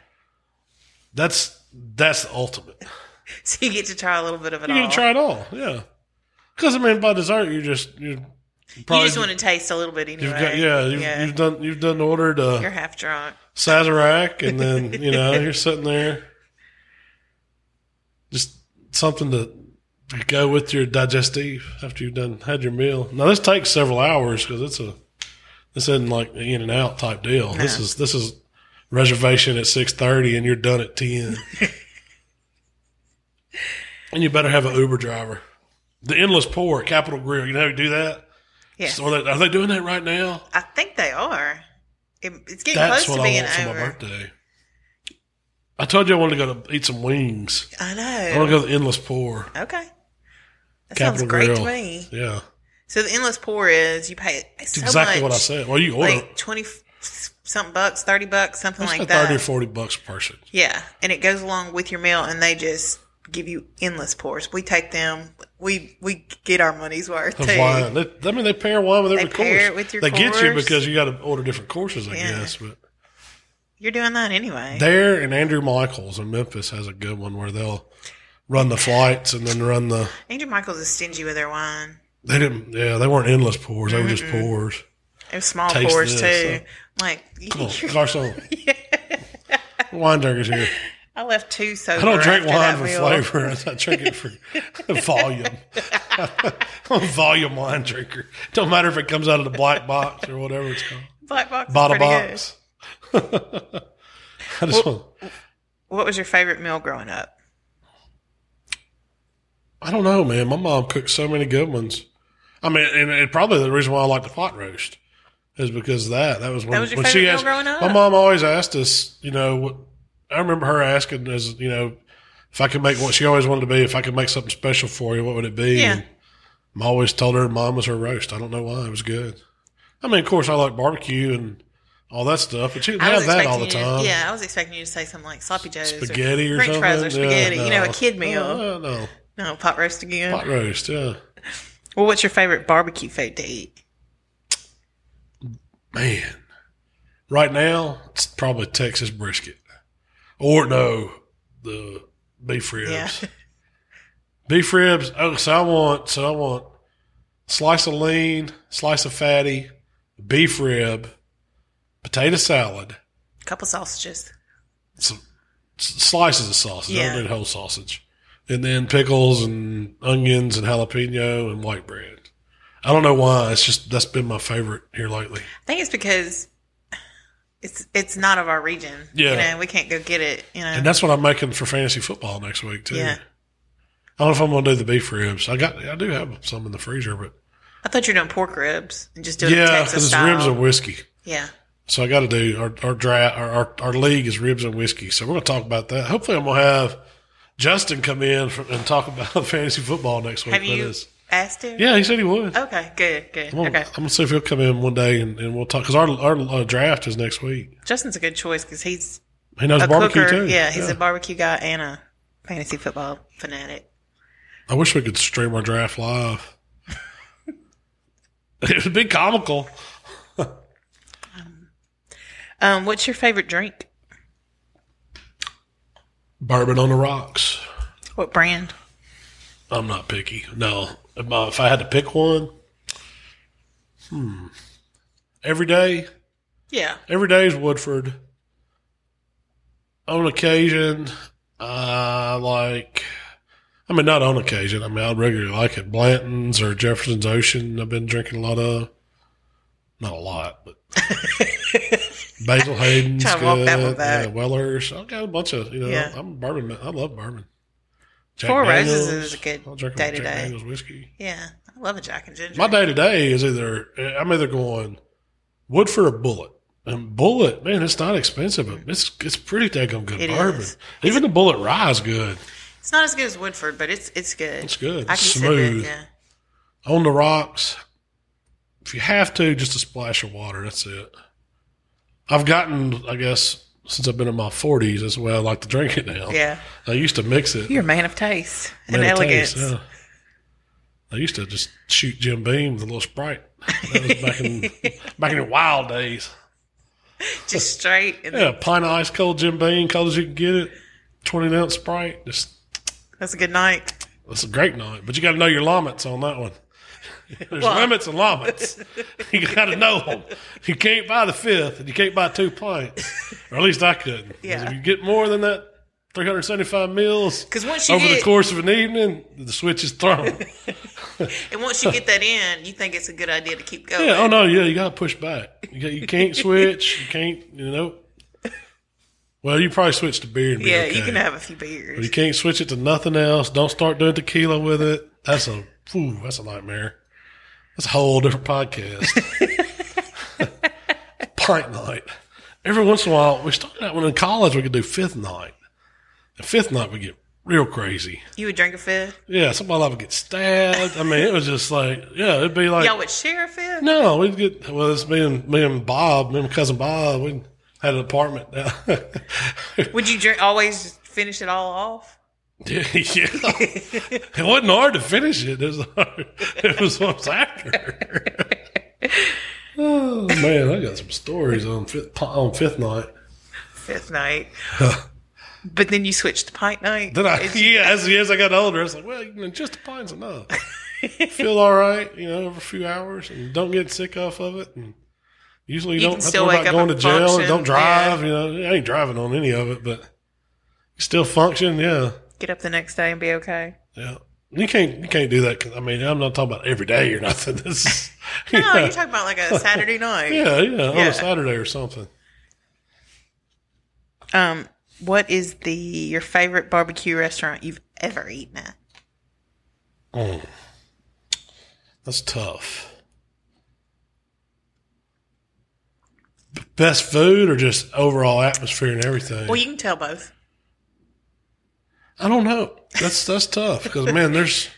That's that's the ultimate. [laughs] So you get to try a little bit of it You all. get to try it all, yeah. Because I mean, by dessert, you're just you you just want to taste a little bit anyway. you've got yeah you've, you've done you've done ordered You're uh, half drunk. Sazerac and then [laughs] you know you're sitting there, just something to go with your digestive after you've done had your meal. Now this takes several hours because it's a this isn't like an in and out type deal. This is this is reservation at six thirty and you're done at ten. [laughs] and you better have an Uber driver. The endless pour at Capital Grille. You know how to do that? Yeah. Are they, are they doing that right now? I think they are. It, it's getting That's close what to I being want for my birthday. I told you I wanted to go to eat some wings. I know. I want to go to the Endless Pour. Okay. That Capital sounds great Grill. to me. Yeah, So the endless pour is you pay it's so exactly much, what I said. Well, you order like twenty something bucks, thirty bucks, something it's like that. thirty or forty bucks a person. Yeah, and it goes along with your meal, and they just give you endless pours. We take them. We we get our money's worth Of too. wine. They, I mean, they pair wine with every pair course. it with your they get you because you got to order different courses, I Yeah. guess. But You're doing that anyway. there and Andrew Michaels in Memphis has a good one where they'll run the flights and then run the. Andrew Michaels is stingy with their wine. They didn't. Yeah, they weren't endless pours. They were just mm-hmm. pours. It was small Taste pours this, too. Like Come on, [laughs] garçon. Wine drinkers here. I left two sober. I don't drink wine for meal. flavor. I drink it for [laughs] volume. [laughs] I'm a volume wine drinker. Don't matter if it comes out of the black box or whatever it's called. Black box. Bottle box. [laughs] I just want, What was your favorite meal growing up? I don't know, man. My mom cooked so many good ones. I mean, and, probably the reason why I like the pot roast is because of that. That was when, That was when she asked. growing up? My mom always asked us, you know, what I remember her asking as, you know, if I could make what she always wanted to be, if I could make something special for you, what would it be? Yeah. And I always told her mom was her roast. I don't know why. It was good. I mean, of course, I like barbecue and all that stuff, but you didn't have that all the expecting you. time. Yeah, I was expecting you to say something like sloppy joes, Spaghetti or, French something. fries, or Yeah, spaghetti. you know, a kid meal. No, no, no, pot roast again. pot roast. Yeah. Well, what's your favorite barbecue food to eat? Man, right now it's probably Texas brisket, or no, the beef ribs. Yeah. [laughs] Beef ribs. Oh, so I want so I want slice of lean, slice of fatty, beef rib, potato salad, couple sausages. some s- slices of sausage. I don't need whole sausage, and then pickles and onions and jalapeno and white bread. I don't know why. It's just that's been my favorite here lately. I think it's because it's it's not of our region. Yeah. You know, we can't go get it, you know. And that's what I'm making for fantasy football next week too. Yeah. I don't know if I'm going to do the beef ribs. I got, I do have some in the freezer, but I thought you were doing pork ribs and just doing yeah, Texas because it's ribs and whiskey. yeah. So I got to do our our draft. Our, our our league is ribs and whiskey. So we're going to talk about that. Hopefully, I'm going to have Justin come in for, and talk about [laughs] fantasy football next week. Have you asked him? Yeah, he said he would. Okay, good, good. I'm gonna, Okay. I'm gonna see if he'll come in one day and, and we'll talk because our our uh, draft is next week. Justin's a good choice because he's He knows a barbecue cooker. too. Yeah, he's a barbecue guy and a fantasy football fanatic. I wish we could stream our draft live. [laughs] it would be comical. [laughs] Um, what's your favorite drink? Bourbon on the rocks. What brand? I'm not picky. No, if I- had to pick one, hmm, every day, Yeah. every day is Woodford. On occasion, I like. I mean, not on occasion. I mean, I regularly like it. Blanton's or Jefferson's Ocean. I've been drinking a lot of. Not a lot, but [laughs] Basil Hayden's good. that one back. Yeah, Weller's. I've got a bunch of you know. Yeah. I'm a bourbon. man. I love bourbon. Jack Four Roses Daniels. is a good a day-to-day. Jack Daniels whiskey. Yeah. I love a Jack and Ginger. My day to day is either I'm either going Woodford a Bulleit. And Bulleit, man, it's not expensive, but it's it's pretty daggone good It bourbon. is. Even the Bulleit Rye is good. it's not as good as Woodford, but it's it's good. It's good. I can smooth. Yeah. On the rocks, if you have to, just a splash of water. That's it. I've gotten, I guess, since I've been in my 40s, that's the way I like to drink it now. Yeah. I used to mix it. You're a man of taste and Man, it elegance. tastes, yeah. I used to just shoot Jim Beam with a little Sprite. That was back in [laughs] back in the wild days. Just straight. And Yeah, a pint of ice cold Jim Beam, cold as you can get it. Twenty ounce Sprite. Just That's a good night. that's a great night. But you got to know your limits on that one. [laughs] There's Well- limits and limits. [laughs] you got to know them. You can't buy the fifth, and you can't buy two pints, or at least I couldn't. Yeah. If you get more than that, 375 meals Because once you over get the course of an evening, the switch is thrown. [laughs] and once you get that in, you think it's a good idea to keep going. Yeah. Oh no. Yeah. You got to push back. You, got, you can't switch. You can't. You know. Well, you probably switch to beer and be Yeah, okay. you can have a few beers. But you can't switch it to nothing else. Don't start doing tequila with it. That's a. Whew, that's a nightmare. That's a whole different podcast. [laughs] Pint night. Every once in a while, we started out when in college we could do fifth night. The fifth night we get real crazy. You would drink a fifth? Yeah, somebody would get stabbed. I mean, it was just like, yeah, it'd be like Y'all would share a fifth? no, we'd get well. It's me and me and Bob, me and my cousin Bob. We had an apartment. Now. Would you drink always finish it all off? [laughs] yeah, it wasn't hard to finish it. It was hard. It was what was after. oh man, I got some stories on fifth on fifth night. Fifth night. but then you switched to pint night. Then I It's- [laughs] yeah, as, as I got older, I was like, well, you know, just a pint's enough. Feel all right, you know, over a few hours, and don't get sick off of it. And usually, you, You don't have to worry about going to jail. and function, Don't drive. You know, I ain't driving on any of it, but still function. Yeah, Get up the next day and be okay. yeah. You can't you can't do that. 'cause, I mean, I'm not talking about every day or [laughs] nothing. This is [laughs] No, yeah, you're talking about like a Saturday night. [laughs] yeah, yeah, on a Saturday or something. Um, what is the your favorite barbecue restaurant you've ever eaten at? Mm. That's tough. Best food or just overall atmosphere and everything? Well, you can tell both. I don't know. That's that's tough because man, there's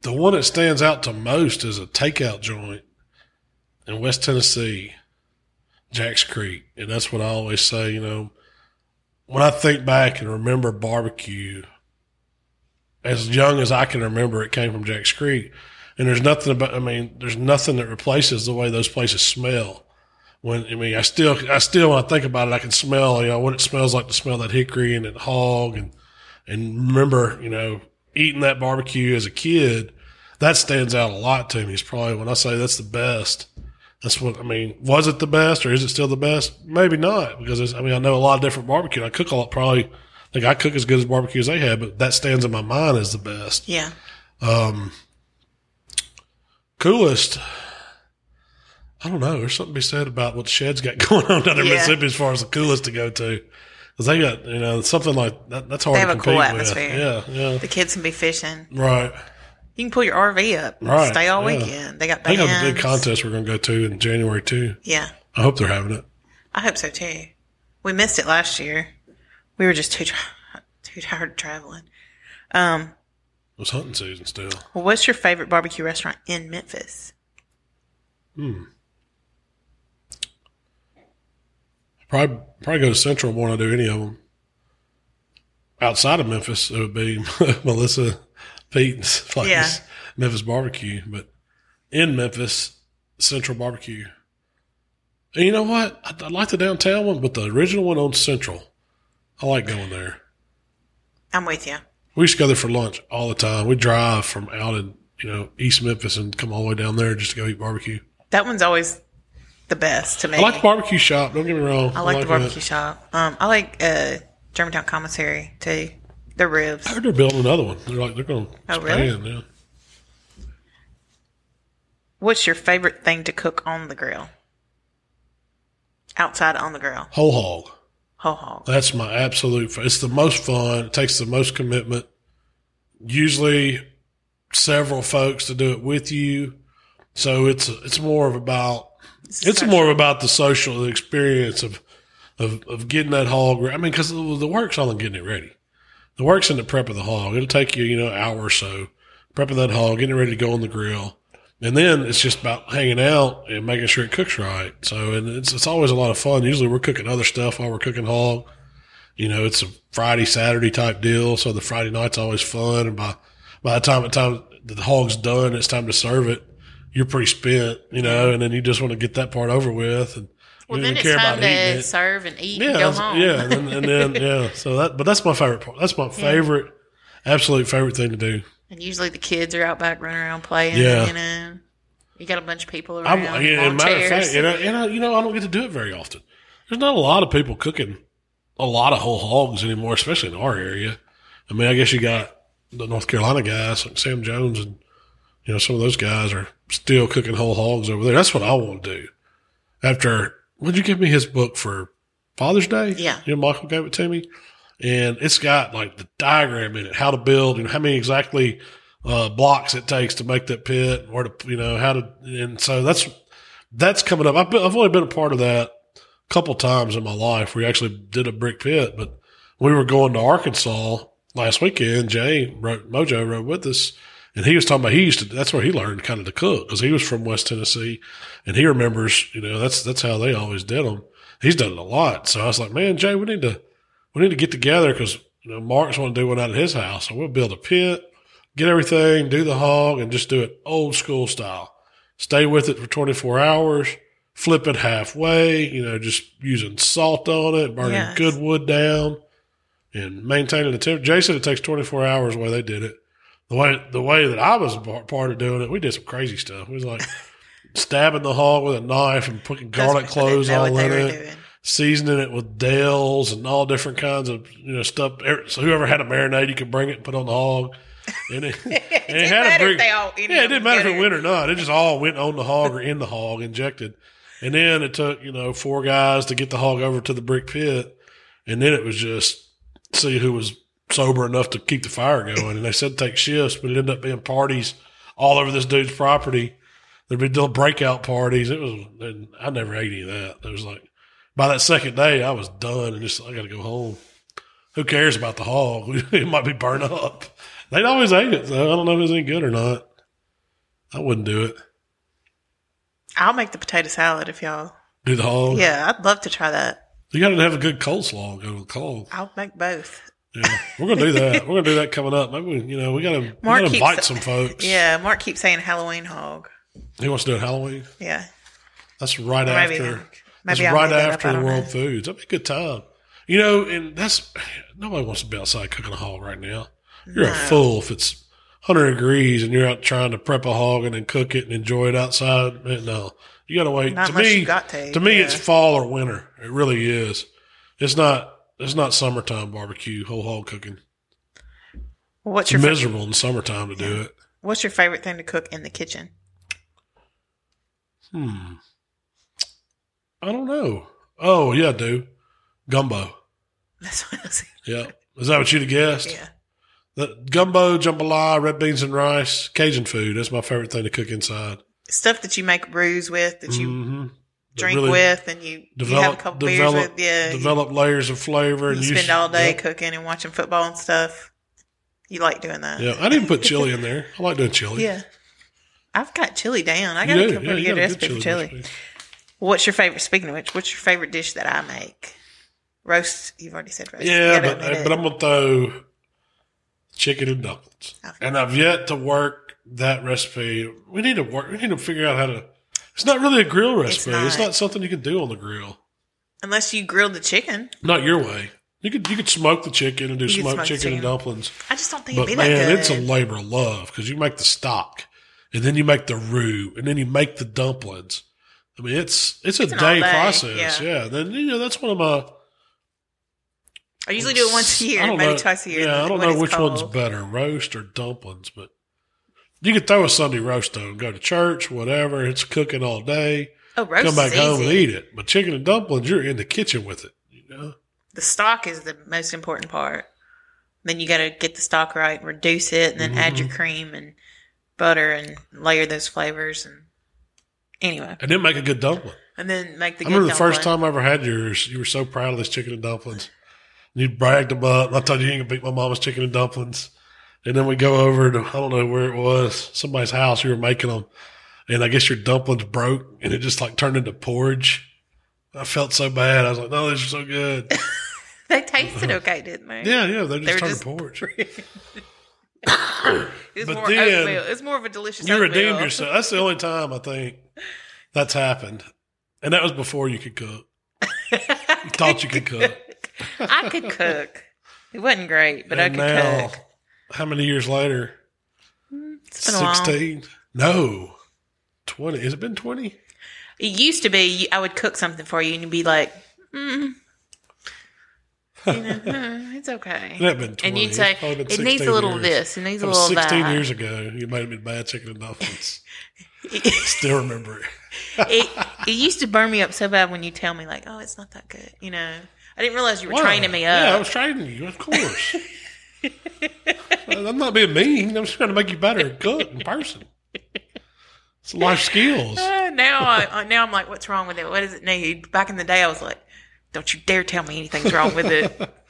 the one that stands out to most is a takeout joint in West Tennessee, Jack's Creek, and that's what I always say. You know, when I think back and remember barbecue, as young as I can remember, it came from Jack's Creek, and there's nothing about. I mean, there's nothing that replaces the way those places smell. When I mean, I still, I still, when I think about it, I can smell, you know, what it smells like to smell that hickory and that hog and and remember, you know, eating that barbecue as a kid, that stands out a lot to me. It's probably when I say that's the best. That's what I mean. Was it the best, or is it still the best? Maybe not, because it's, I mean I know a lot of different barbecue. I cook a lot. Probably I think I cook as good as barbecue as they have, but that stands in my mind as the best. Yeah. Um. Coolest. I don't know. There's something to be said about what Shed's got [laughs] going on down in Yeah. Mississippi as far as the coolest to go to. Because they got, you know, something like that. That's hard They to have a cool with. atmosphere. Yeah, yeah. The kids can be fishing. Right. You can pull your RV up Right, stay all yeah. weekend. They got They bands. have a big contest we're going to go to in January, too. Yeah. I hope they're having it. I hope so too. We missed it last year. We were just too too tired of traveling. Um, It was hunting season still. well, what's your favorite barbecue restaurant in Memphis? Probably, probably go to Central more than I do any of them. Outside of Memphis, it would be [laughs] Melissa Pete's [laughs] place, Yeah. Memphis Barbecue. But in Memphis, Central Barbecue. And you know what? I, I like the downtown one, but the original one on Central, I like going there. I'm with you. We used to go there for lunch all the time. We drive from out in you know East Memphis and come all the way down there just to go eat barbecue. That one's always the best to me. I like the barbecue shop. Don't get me wrong. I like the that. barbecue shop. Um, I like uh, Germantown Commissary too. The ribs. I heard they're building another one. They're like they're going to Oh, really? expand. Yeah. What's your favorite thing to cook on the grill? Outside on the grill, Whole hog. whole hog. That's my absolute. It's the most fun. It takes the most commitment. Usually, several folks to do it with you. So it's it's more of about it's more of about the social experience of of of getting that hog. I mean, because the, the work's all in getting it ready. The work's in the prep of the hog. It'll take you you know an hour or so prepping that hog, getting it ready to go on the grill. And then it's just about hanging out and making sure it cooks right. So, and it's, it's always a lot of fun. Usually we're cooking other stuff while we're cooking hog. You know, it's a Friday, Saturday type deal. So the Friday night's always fun. And by, by the time, the time the hog's done, it's time to serve it. You're pretty spent, you know, mm-hmm. and then you just want to get that part over with. And Well, you then it's care time about to it. serve and eat Yeah, and go home. yeah, and then, and then [laughs] yeah. So that, but that's my favorite part. That's my favorite, absolute favorite thing to do. And usually the kids are out back running around playing. Yeah. You know, you got a bunch of people I'm, around. yeah, and matter of fact, and, I, and I, you know, I don't get to do it very often. There's not a lot of people cooking a lot of whole hogs anymore, especially in our area. I mean, I guess you got the North Carolina guys like Sam Jones and you know some of those guys are still cooking whole hogs over there. That's what I want to do. After would you give me his book for Father's Day? Yeah. you know, Michael gave it to me, and it's got like the diagram in it, how to build and how many exactly uh, blocks it takes to make that pit, where to you know how to, and so that's that's coming up. I've, been, I've only been a part of that a couple times in my life. We actually did a brick pit, but we were going to Arkansas last weekend. Jay wrote, Mojo rode with us, and he was talking about he used to. That's where he learned kind of to cook because he was from West Tennessee, and he remembers. You know, that's that's how they always did them. He's done it a lot. So I was like, man, Jay, we need to we need to get together because you know Mark's want to do one out at his house, so we'll build a pit, get everything, do the hog, and just do it old school style. Stay with it for 24 hours, flip it halfway, you know, just using salt on it, burning Yes. good wood down, and maintaining the temperature. Jay said it takes 24 hours the way they did it. The way the way that I was part of doing it, we did some crazy stuff. We was like stabbing the hog with a knife and putting garlic what- I didn't cloves all in it doing. seasoning it with Dales and all different kinds of you know stuff. So whoever had a marinade, you could bring it and put on the hog. And it, [laughs] and it didn't had matter a if they all- any yeah, it didn't matter if it went or not. It just all went on the hog or in the hog, injected. And then it took you know four guys to get the hog over to the brick pit, and then it was just see who was sober enough to keep the fire going. And they said take shifts, but it ended up being parties all over this dude's property. There'd be little breakout parties. It was, and I never ate any of that. It was like, by that second day, I was done and just, I got to go home. Who cares about the hog? [laughs] it might be burned up. They'd always ate it, though. I don't know if it was any good or not. I wouldn't do it. I'll make the potato salad if y'all. Do the hog. Yeah, I'd love to try that. You got to have a good coleslaw go with the hog. I'll make both. Yeah. We're going to do that. We're going to do that coming up. Maybe, we, you know, we got to Mark keeps- invite some folks. Yeah, Mark keeps saying Halloween hog. He wants to do it Halloween. Yeah, That's right Maybe after. I'll- That's right up, after the World know. Foods. That'd be a good time. You know, and that's nobody wants to be outside cooking a hog right now. You're a fool if it's 100 degrees and you're out trying to prep a hog and then cook it and enjoy it outside. No, you got to wait. Not to me, you got to, to me, yeah. it's fall or winter. It really is. It's not. It's not summertime barbecue, whole hog cooking. What's It's your fa- miserable in the summertime to do it. What's your favorite thing to cook in the kitchen? Hmm. I don't know. Oh yeah, I do. Gumbo. That's what I was. Yeah. Is that what you'd have guessed? Yeah. The gumbo, jambalaya, red beans and rice, Cajun food. That's my favorite thing to cook inside. Stuff that you make brews with, that you hmm drink with, and you, you have a couple beers develop, with. Yeah. You, develop layers of flavor. you and spend all day Yep. cooking and watching football and stuff. You like doing that. Yeah, I didn't put chili in there. I like doing chili. Yeah. I've got chili down. I got do. a Yeah, pretty you good recipe for chili. recipe. What's your favorite? Speaking of which, what's your favorite dish that I make? Roast. You've already said roast. Yeah, but but. I'm gonna throw chicken and dumplings, Okay. and I've yet to work that recipe. We need to work. We need to figure out how to. It's not really a grill recipe. It's not, not. something you can do on the grill. unless you grill the chicken. Not your way. You could you could smoke the chicken and do You could smoked smoke chicken, and chicken. dumplings. I just don't think But it'd be that man, good. it's a labor of love because you make the stock, and then you make the roux, and then you make the dumplings. I mean, it's it's a It's an day, all day, process. yeah. Then you know that's one of my. I usually do it once a year, I don't maybe know- twice a year. Yeah, I don't know it's which one's better, roast or dumplings, but you could throw a Sunday roast on, go to church, whatever. It's cooking all day. Oh, roast come back home and eat it. But chicken and dumplings, you're in the kitchen with it. You know. The stock is the most important part. Then you got to get the stock right, reduce it, and then add Mm-hmm. your cream and butter and layer those flavors. And anyway, And then make a good dumpling. and then make the. I remember the first time I ever had yours, you were so proud of this chicken and dumplings. You bragged about. I told you you ain't gonna beat my mama's chicken and dumplings. And then we go over to I don't know where it was, somebody's house. We were making them, and I guess your dumplings broke, and it just like turned into porridge. I felt so bad. I was like, "No, these are so good." [laughs] They tasted uh-huh. okay, didn't they? Yeah, yeah, they just turned just- to porridge. [laughs] It was But more then- oatmeal. It's more of a delicious. You oatmeal. redeemed yourself. That's the only time I think that's happened, and that was before you could cook. You thought you could cook. [laughs] I could cook. It wasn't great, but I could now, cook. How many years later? It's been a 16? No. 20. Has it been 20? It used to be I would cook something for you and you'd be like, mm, you know, [laughs] "Hmm, it's okay. Been 20. and you'd say, it needs a little years. this, it needs a little 16 that. years ago. You made me bad chicken and dumplings. [laughs] Still remember it. it, it used to burn me up so bad when you tell me like, oh, it's not that good. You know, I didn't realize you were Why? training me up. Yeah, I was training you, of course. [laughs] [laughs] I'm not being mean. I'm just trying to make you better at cook in person. It's life skills. Uh, now, I, uh, now I'm like, what's wrong with it? What does it need? Back in the day, I was like, don't you dare tell me anything's wrong with it. [laughs]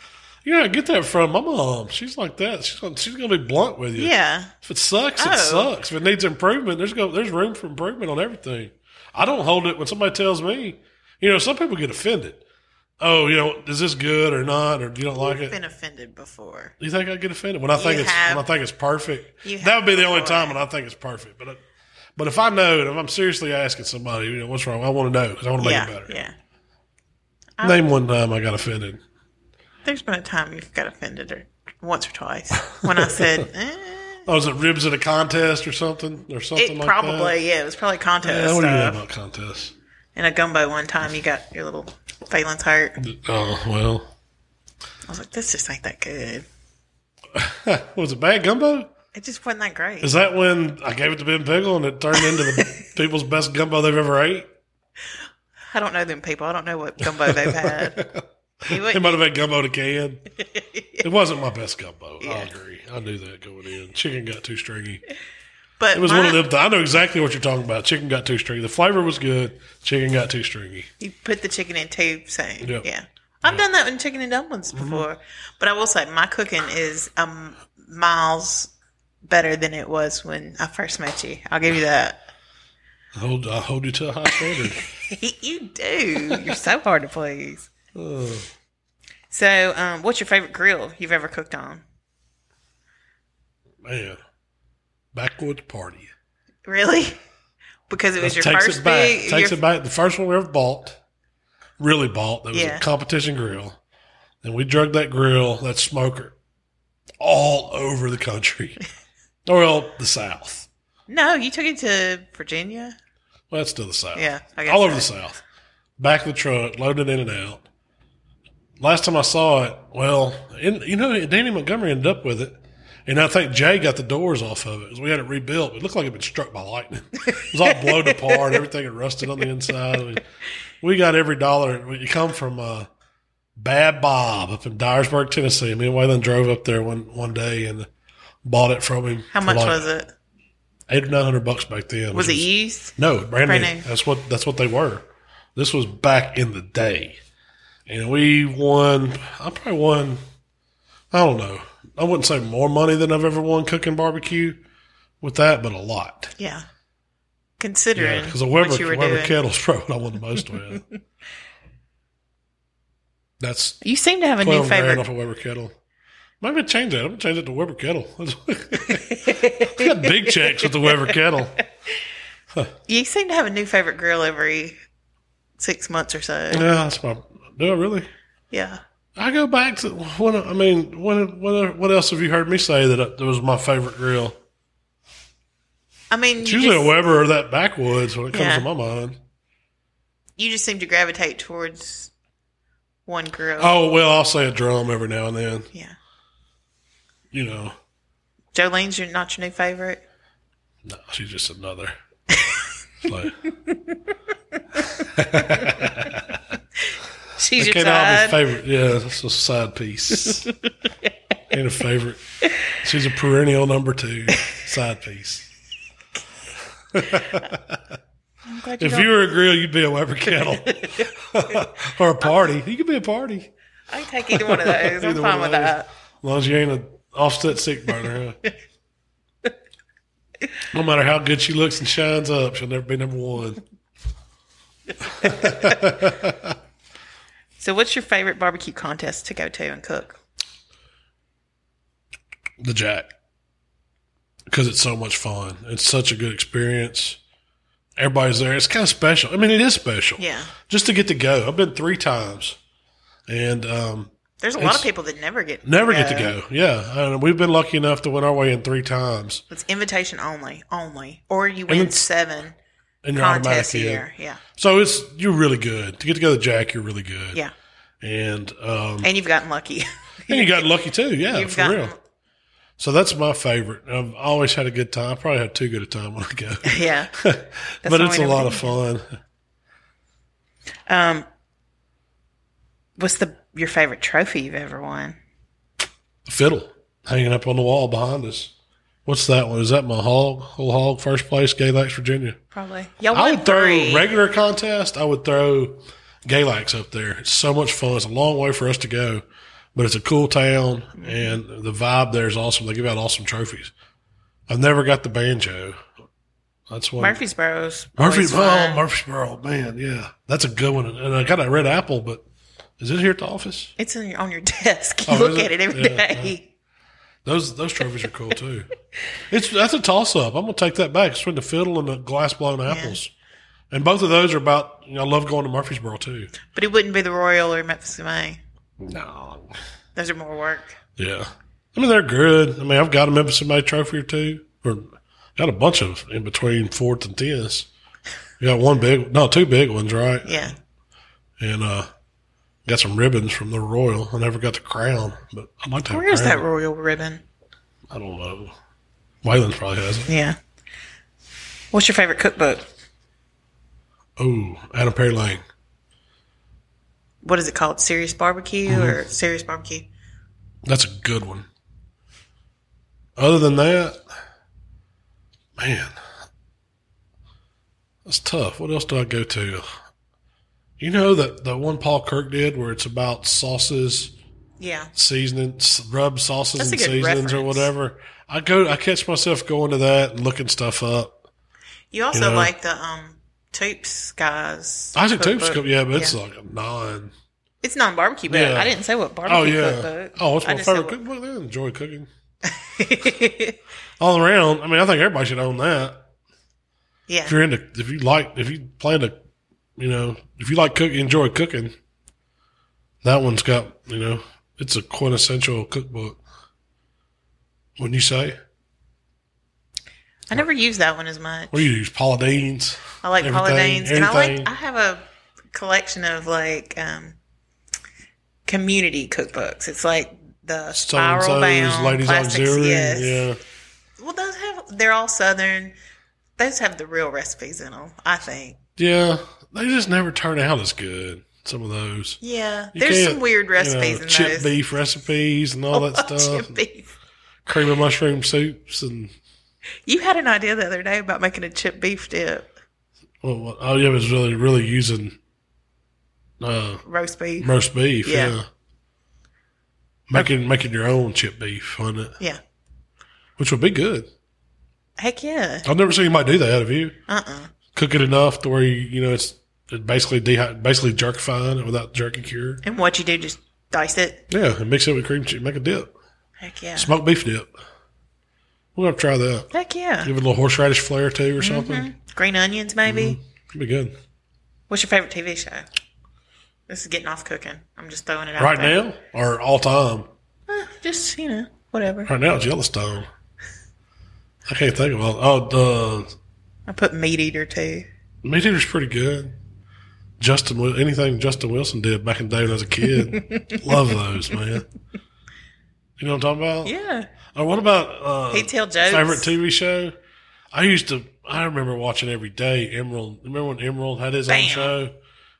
You know, I get that from my mom. She's like that. She's gonna, she's to be blunt with you. yeah. If it sucks, Oh. it sucks. If it needs improvement, there's go there's room for improvement on everything. I don't hold it when somebody tells me. You know, some people get offended. Oh, you know, is this good or not, or do you don't like it? I've it? been offended before. You think I get offended when I think You it's have. when I think it's perfect? That would be the only time when I think it's perfect. But but if I know it, if I'm seriously asking somebody, you know, what's wrong, I want to know because I want to make Yeah. it better. Yeah. Name one time I got offended. There's been a time you've got offended or once or twice when I said, [laughs] eh, Oh, was it ribs at a contest or something or something it like probably, yeah, it was probably that? contest Yeah, what do you know about contests? In a gumbo one time, you got your little feelings hurt. Oh well, I was like, this just ain't that good. [laughs] was it bad gumbo? It just wasn't that great. Is that when I gave it to Ben Pickle and it turned into the [laughs] people's best gumbo they've ever ate? I don't know them people. I don't know what gumbo they've had. [laughs] He It might have been gumbo to can. It wasn't my best gumbo. I agree. I knew that going in. Chicken got too stringy. But It was my- one of them. Th- I know exactly what you're talking about. Chicken got too stringy. The flavor was good. Chicken got too stringy. You put the chicken in too soon. Yep. Yeah. I've done that in chicken and dumplings Mm-hmm. before. But I will say my cooking is um miles better than it was when I first met you. I'll give you that. I hold, I hold you to a high standard. [laughs] you do. You're so hard to please. Oh, So, um, what's your favorite grill you've ever cooked on? man. Backwoods party. Really? [laughs] Because it was your takes first it back. big. Takes your- it back. The first one we ever bought, really bought. That was Yeah. a competition grill. and we drug that grill, that smoker, all over the country. [laughs] well, the South. No, you took it to Virginia. Well, that's still the South. Yeah, I guess all over so. the South. Back of the truck, loaded in and out. Last time I saw it, well, in, you know, Danny Montgomery ended up with it. And I think Jay got the doors off of it 'cause we had it rebuilt. It looked like it had been struck by lightning. It was all blown [laughs] apart. Everything had rusted on the inside. I mean, we got every dollar. You come from uh, Bad Bob up in Dyersburg, Tennessee. Me and Waylon drove up there one, one day and bought it from him. How much like was it? Eight or nine hundred bucks back then. Was it which used? no, brand, Brand new. new. That's what that's what they were. This was back in the day, and we won. I probably won. I don't know. I wouldn't say more money than I've ever won cooking barbecue with that, but a lot. Yeah. Considering Because a Weber, what you were Weber doing. kettle's probably what I won the most with. That's You seem to have a new favorite. off a Weber kettle. Maybe change that. I'm gonna change it to Weber kettle. [laughs] we got big checks with the Weber kettle. [laughs] You seem to have a new favorite grill every six months or so. Yeah, that's my. Do I really? Yeah. I go back to what I mean. What what what else have you heard me say that uh, that was my favorite grill? I mean, It's usually just, a Weber or that backwoods when it comes Yeah. to my mind. you just seem to gravitate towards one grill. Oh well, I'll say a drum every now and then. Yeah. You know, Jolene's your, not your new favorite? no, she's just another. [laughs] like, [laughs] [laughs] [laughs] She's that your can't all be favorite. Yeah, that's a side piece. [laughs] and a favorite. She's a perennial number two side piece. [laughs] I'm glad you If don't- you were a grill, you'd be a Weber kettle or a party. You could be a party. I can take either one of those. I'm Either fine with those. that. As long as you ain't an offset stick burner, huh? no matter how good she looks and shines up, she'll never be number one. So, what's your favorite barbecue contest to go to and cook? The Jack. Because it's so much fun. It's such a good experience. Everybody's there. It's kind of special. I mean, it is special. Yeah. Just to get to go. I've been three times. And um, There's a lot of people that never get never get to go. Yeah. And we've been lucky enough to win our way in three times. It's invitation only, only, or you win seven And you're contests a automatically in. Yeah, So it's you're really good. To get to go to Jack, you're really good. yeah, And um, and you've gotten lucky. And you got lucky too, yeah, You've for gotten- real. So that's my favorite. I've always had a good time. I probably have too good a time when I go, [laughs] yeah, [laughs] but it's a lot of fun. Um, what's the your favorite trophy you've ever won? Fiddle hanging up on the wall behind us. What's that one? Is that my hog? Whole hog, first place, Galax, Virginia. Probably. Y'all I would throw regular contest. I would throw Galax up there. It's so much fun. It's a long way for us to go, but it's a cool town, and the vibe there is awesome. They give out awesome trophies. I've never got the banjo. That's one. Murfreesboro's. Always oh. Murfreesboro, man, yeah, that's a good one. And I got a red apple, but is it here at the office? It's your, on your [laughs] desk. You Oh, look at it? it every Yeah, day. Those those trophies are cool too. [laughs] It's that's a toss up. I'm gonna take that back. It's between the fiddle and the glass blown apples, and both of those are about. You know, I love going to Murfreesboro too. But it wouldn't be the Royal or Memphis May. No, Those are more work. yeah, I mean they're good. I mean I've got a Memphis May trophy or two, or got a bunch of in between fourth and tenths. You got one big, no, two big ones, right? Yeah. And uh, got some ribbons from the Royal. I never got the crown, but I'd like to have Where's that. Royal ribbon? I don't know. Waylon probably has it. Yeah. What's your favorite cookbook? Oh, Adam Perry Lang. What is it called? Serious Barbecue Mm-hmm. or Serious Barbecue? That's a good one. Other than that, man, that's tough. What else do I go to? You know that the one Paul Kirk did where it's about sauces, Yeah. seasoning, s- rub sauces That's and seasonings or whatever. I go, I catch myself going to that and looking stuff up. You also know. like the um Toups guys. Isaac Toups, cookbook. cook- yeah, but it's like a non. It's non barbecue, but Yeah. I didn't say what barbecue Oh yeah. cookbook. Oh, what's I my favorite cookbook? Then enjoy cooking [laughs] all around. I mean, I think everybody should own that. yeah. if you're into if you like if you plan to you know if you like cooking enjoy cooking That one's got you know, it's a quintessential cookbook. Wouldn't you say? I never use that one as much. What do you use? Paula Deen's. I like Paula Deen's, and I like. I have a collection of like um, community cookbooks. It's like the spiral bound ladies plastics. auxiliary. Yes. Yeah. Well, those have. They're all southern. Those have the real recipes in them. I think. Yeah. They just never turn out as good. Some of those. Yeah, You there's some weird you know, recipes in chip those. beef recipes and all [laughs] that Oh, stuff. chip beef. Cream of mushroom soups and You had an idea the other day about making a chip beef dip, well, what, oh yeah, it was really really using uh, roast beef. roast beef. Yeah. Yeah. Making making your own chip beef on it, Yeah. which would be good. Heck yeah. I've never seen anybody do that. Have you? Uh uh Cook it enough to where you you know it's it basically dehy- basically jerkifying it without jerky cure. And what you do, just dice it. Yeah, and mix it with cream cheese, make a dip, Heck yeah. smoked beef dip. We're gonna try that. Heck yeah. Give it a little horseradish flair too, or something. Green onions, maybe. It'd be good. What's your favorite TV show? This is getting off cooking. I'm just throwing it out Right there. now or all time? Eh, just you know, whatever. Right now it's Yellowstone. I can't think of all. Oh, uh, I put Meat Eater too. Meat Eater's pretty good. Justin, anything Justin Wilson did back in the day when I was a kid, [laughs] love those man. You know what I'm talking about? Yeah. Or what about uh, He'd tell jokes. favorite TV show? I used to. I remember watching every day. Emeril. Remember when Emeril had his own show,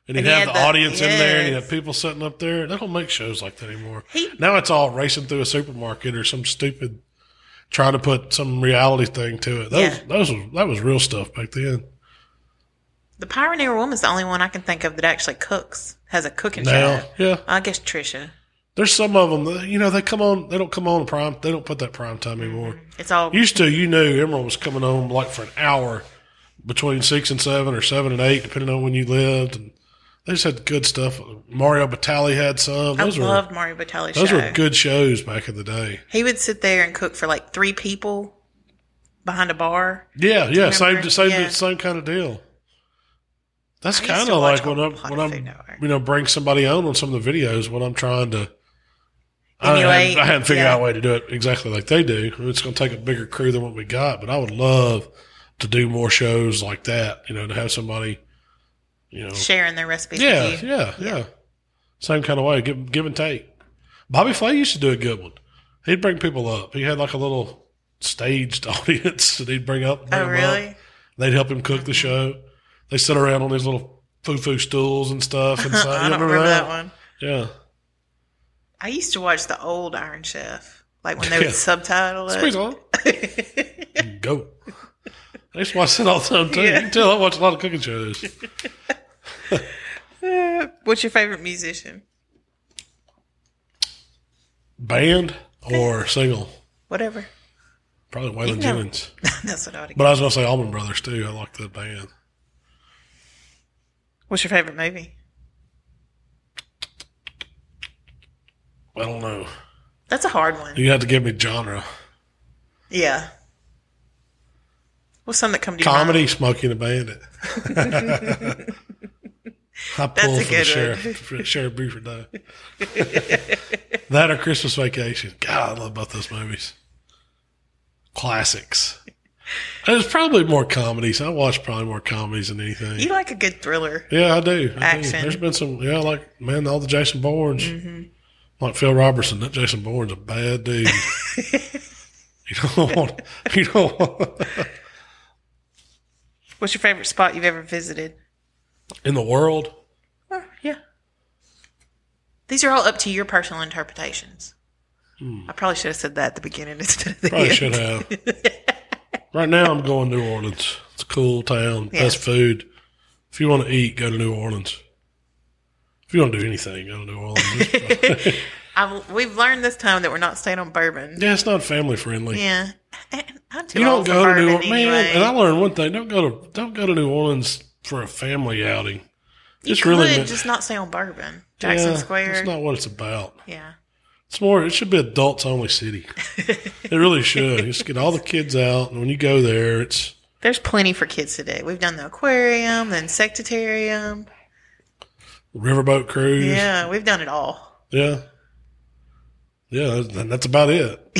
and he'd And he have had the, the- audience in there, and he'd have people sitting up there. They don't make shows like that anymore. He- now it's all racing through a supermarket or some stupid trying to put some reality thing to it. Those, Yeah. those was, that was real stuff back then. The Pioneer Woman's the only one I can think of that actually cooks, has a cooking Now, show. yeah, I guess Trisha. there's some of them. That, you know, they come on. They don't come on prime. They don't put that prime time anymore. Mm-hmm. It's all Used to, you knew Emeril was coming on like for an hour between six and seven or seven and eight, depending on when you lived. And they just had good stuff. Mario Batali had some. I Those were loved Mario Batali's those show. were good shows back in the day. He would sit there and cook for like three people behind a bar. Yeah, yeah, same same Yeah. same kind of deal. That's kind of like when I'm when I'm Network. you know bring somebody on on some of the videos when I'm trying to. I Emulate, hadn't, I hadn't figured yeah. out a way to do it exactly like they do. It's going to take a bigger crew than what we got, but I would love to do more shows like that. You know, to have somebody, you know, Sharing their recipes yeah, you. yeah, yeah, Same kind of way, give give and take. Bobby Flay used to do a good one. He'd bring people up. He had like a little staged [laughs] audience that he'd bring up. Bring Oh, really? Up. They'd help him cook the mm-hmm. show. They sit around on these little foo-foo stools and stuff. And so, [laughs] I you don't remember that one. Yeah. I used to watch the old Iron Chef, like when they would [laughs] Yeah. subtitle Squeeze it. on. [laughs] Go. I used to watch that all the time too. Yeah. You can tell I watch a lot of cooking shows. What's your favorite musician? Band or single? Whatever. Probably Waylon. Jennings. That's what I would. But I was going to say Allman Brothers too. I like that band. What's your favorite movie? I don't know. That's a hard one. You have to give me genre. Yeah. What's something that come to your Comedy, mind? Smokey and the Bandit. [laughs] I That's pull a for the sheriff, for Sheriff Buford though. that or Christmas Vacation. God, I love both those movies. Classics. There's probably more comedies. I watch probably more comedies than anything. You like a good thriller. Yeah, I do. I do. There's been some. Yeah, I like man, all the Jason Bournes. Mm-hmm. Like Phil Robertson. That Jason Bourne's a bad dude. [laughs] you don't want. You don't want. What's your favorite spot you've ever visited? In the world, Oh, yeah. These are all up to your personal interpretations. I probably should have said that at the beginning [laughs] instead of the Hmm. probably end. should have. [laughs] right now, I'm going to New Orleans. It's a cool town. Yeah. Best food. If you want to eat, go to New Orleans. If you want to do anything, go to New Orleans. [laughs] [laughs] I've, we've learned this time that we're not staying on bourbon. yeah, it's not family friendly. Yeah. [laughs] I'm too You don't go to New Orleans, man. anyway. And I learned one thing: don't go to don't go to New Orleans for a family outing. you It's could really just not stay on bourbon. Jackson yeah, Square. That's not what it's about. yeah. It's more. It should be adults only city. it really should. Just get all the kids out, and when you go there, it's There's plenty for kids today. We've done the aquarium, the insectarium. riverboat cruise. Yeah, we've done it all. Yeah. Yeah, that's, that's about it.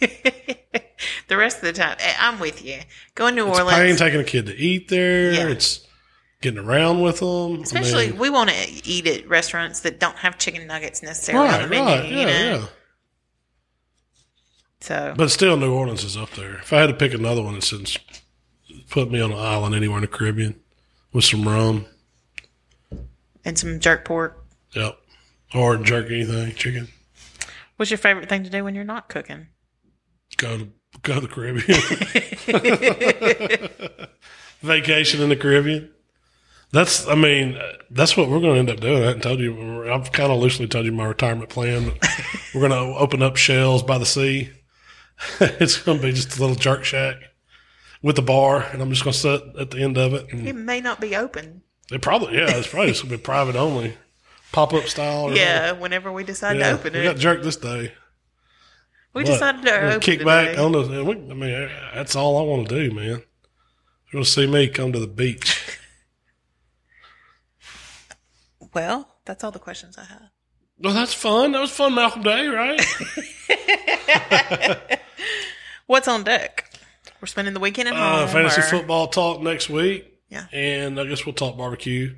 [laughs] the rest of the time, eh, I'm with you. Going to It's Orleans, pain taking a kid to eat there. Yeah. It's getting around with them. especially I mean, we want to eat at restaurants that don't have chicken nuggets necessarily on the menu. right, you yeah, know, yeah. so But still, New Orleans is up there. If I had to pick another one, since put me on an island anywhere in the Caribbean with some rum. and some jerk pork. Yep. Or jerk anything, chicken. What's your favorite thing to do when you're not cooking? Go to go to the Caribbean. [laughs] Vacation in the Caribbean. That's, I mean, that's what we're going to end up doing. I told you. I've kind of loosely told you my retirement plan. [laughs] we're going to open up shells by the sea. [laughs] it's going to be just a little jerk shack with a bar, and I'm just going to sit at the end of it. It may not be open. it probably, yeah, it's probably just going to be [laughs] private only, pop up style. Or Yeah, whenever we decide yeah. to open we it, got jerk this day. we But decided to open kick back on the. we- I mean, that's all I want to do, man. You want to see me come to the beach? Well, that's all the questions I have. Well, that's fun. That was fun, Malcom Day, right? [laughs] What's on deck? We're spending the weekend at uh, home. fantasy or- football talk next week, Yeah. and I guess we'll talk barbecue.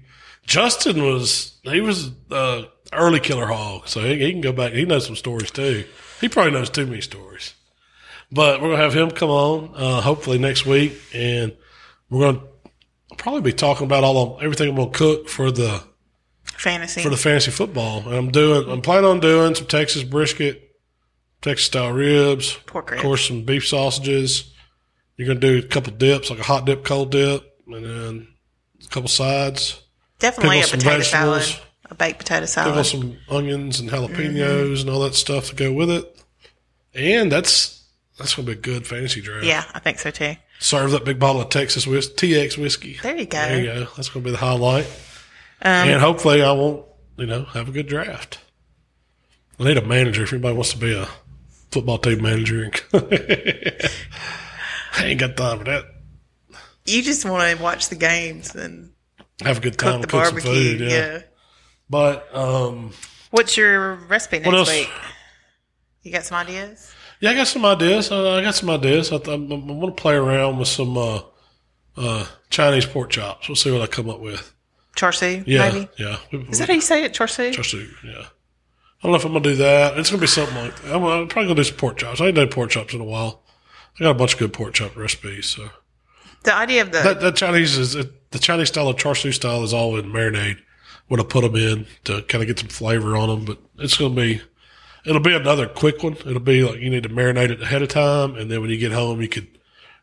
Justin was he was uh, early killer hog, so he, he can go back. He knows some stories too. He probably knows too many stories, but we're gonna have him come on uh, hopefully next week, and we're gonna probably be talking about all of, everything I'm gonna cook for the fantasy. for the fantasy football. And I'm doing, I'm planning on doing some Texas brisket, Texas style ribs, Pork of course, some beef sausages. You're going to do a couple dips, like a hot dip, cold dip, and then a couple sides. Definitely a pickle some potato salad, vegetables. a baked potato Pickle salad. some onions and jalapenos Mm-hmm. and all that stuff to go with it. And that's, that's going to be a good fantasy draft. Yeah, I think so too. Serve that big bottle of Texas whis- TX whiskey. There you go. There you go. That's going to be the highlight. Um, and hopefully I won't, you know, have a good draft. I need a manager if anybody wants to be a football team manager. [laughs] I ain't got time for that. You just want to watch the games and Have a good cook time, the cook, some barbecue. food. yeah. Yeah. But um, What's your recipe next week? You got some ideas? Yeah, I got some ideas. Uh, I got some ideas. I, th- I'm, I'm going to play around with some uh, uh, Chinese pork chops. We'll see what I come up with. Char siu, Yeah, maybe? yeah. Is that how you say it? Char siu? Char siu, yeah. I don't know if I'm gonna do that. It's gonna be something like that. I'm, I'm probably gonna do some pork chops. I ain't done pork chops in a while. I got a bunch of good pork chop recipes. So The idea of the that, that Chinese is the Chinese style of char siu style is all in marinade. When I put them in to kind of get some flavor on them, but it's gonna be it'll be another quick one. It'll be like you need to marinate it ahead of time, and then when you get home, you could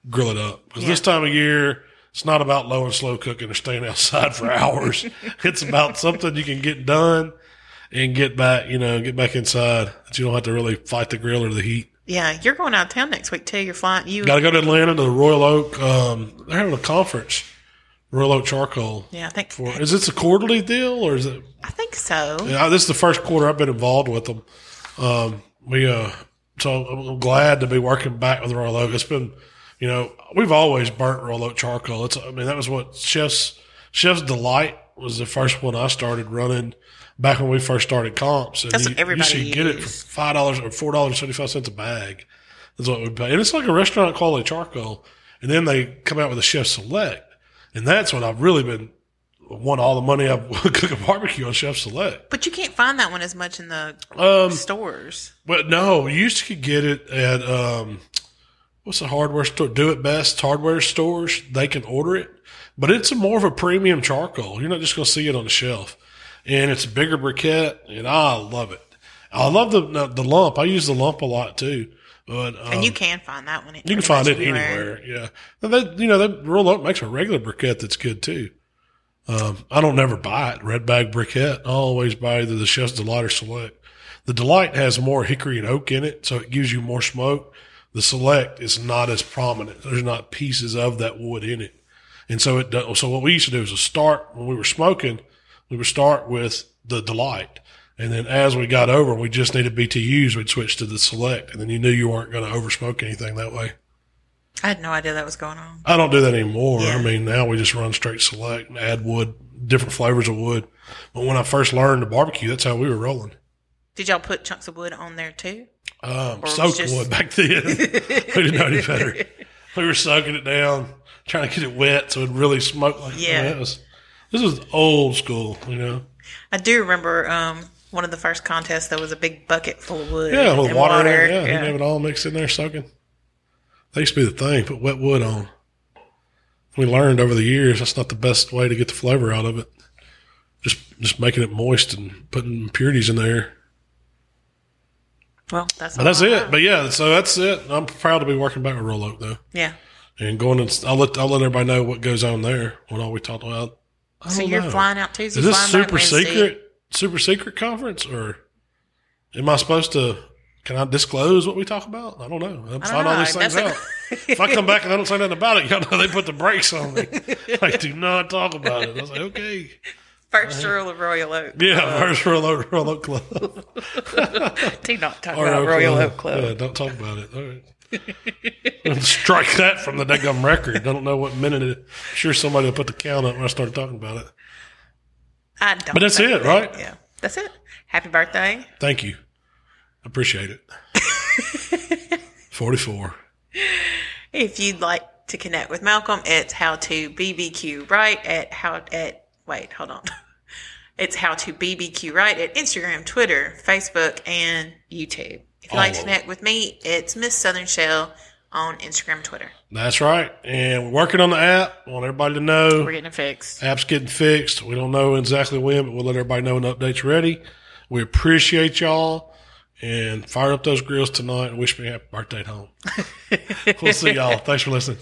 grill it up. Because this time of year, it's not about low and slow cooking or staying [laughs] outside for hours. it's about something you can get done and get back, you know, get back inside that you don't have to really fight the grill or the heat. yeah, you're going out of town next week too. You're flying. You Got to go to Atlanta to the Royal Oak. Um, they're having a conference, Royal Oak Charcoal. yeah, I think For is this a quarterly deal or is it? I think so. Yeah, this is the first quarter I've been involved with them. Um, we uh, so I'm glad to be working back with Royal Oak. It's been, you know, we've always burnt Royal Oak charcoal. It's, I mean, that was what Chef's Chef's Delight was the first one I started running back when we first started comps. And That's you, what everybody you should get it for five dollars or four dollars seventy five cents a bag. That's what we pay, and it's like a restaurant quality charcoal. And then they come out with a Chef Select, and that's what I've really been won all the money I've [laughs] cooking barbecue on Chef Select. But you can't find that one as much in the Um, stores. but no, you used to get it at um, what's the hardware store? Do it best hardware stores. They can order it, but it's a more of a premium charcoal. You're not just going to see it on the shelf, and it's a bigger briquette, and I love it. I love the the lump. I use the lump a lot too. But um, and you can find that one. you can find it anywhere. Yeah, and they, you know, that Royal Oak makes a regular briquette that's good too. Um, I don't never buy it red bag briquette. I always buy either the Chef's Delight or Select. The Delight has more hickory and oak in it, so it gives you more smoke. The Select is not as prominent. There's not pieces of that wood in it, and so it. does- So what we used to do is to start when we were smoking, we would start with the Delight. And then as we got over, we just needed BTUs. We'd switch to the select, and then you knew you weren't going to oversmoke anything that way. I had no idea that was going on. I don't do that anymore. Yeah. I mean, now we just run straight select and add wood, different flavors of wood. But when I first learned to barbecue, that's how we were rolling. Did y'all put chunks of wood on there too? Um, Or it was soak just- wood back then. [laughs] we didn't know any better. We were soaking it down, trying to get it wet so it really smoked like Yeah. Was, This was old school, you know. I do remember um, one of the first contests. There was a big bucket full of wood. Yeah, with and water, in water. it. Yeah, you have it all mixed in there soaking. That used to be the thing. Put wet wood on. We learned over the years that's not the best way to get the flavor out of it. Just just making it moist and putting impurities in there. Well, that's But that's it. But yeah, so that's it. I'm proud to be working back with Royal Oak though, yeah. and going and I'll let I'll let everybody know what goes on there. What all we talked about. I So you're know. flying out Tuesday. Is this super secret? Super secret conference, or am I supposed to? Can I disclose what we talk about? I don't know. I'm find all these things That's out. [laughs] if I come back and I don't say nothing about it, y'all know they put the brakes on me. like, do not talk about it. I was like, okay, First rule of Royal Oak. yeah, first Royal Oak, Royal Oak Club, [laughs] Do not talk [laughs] about Royal Club. Oak Club. Yeah, don't talk about it. All right. Strike that from the daggum record. I don't know what minute it. Sure, somebody will put the count up when I start talking about it. I don't. But that's it, that- right? Yeah, that's it. Happy birthday. Thank you. Appreciate it. [laughs] 44. If you'd like to connect with Malcom, it's how to BBQ right at how at wait, hold on. [laughs] It's how to BBQ right at Instagram, Twitter, Facebook, and YouTube. If you'd like to connect with me, it's Miss Southern Shell on Instagram, Twitter. That's right. And we're working on the app. I want everybody to know. We're getting it fixed. App's getting fixed. We don't know exactly when, but we'll let everybody know when the update's ready. We appreciate y'all and fire up those grills tonight and wish me a happy birthday at home. [laughs] we'll see y'all. Thanks for listening.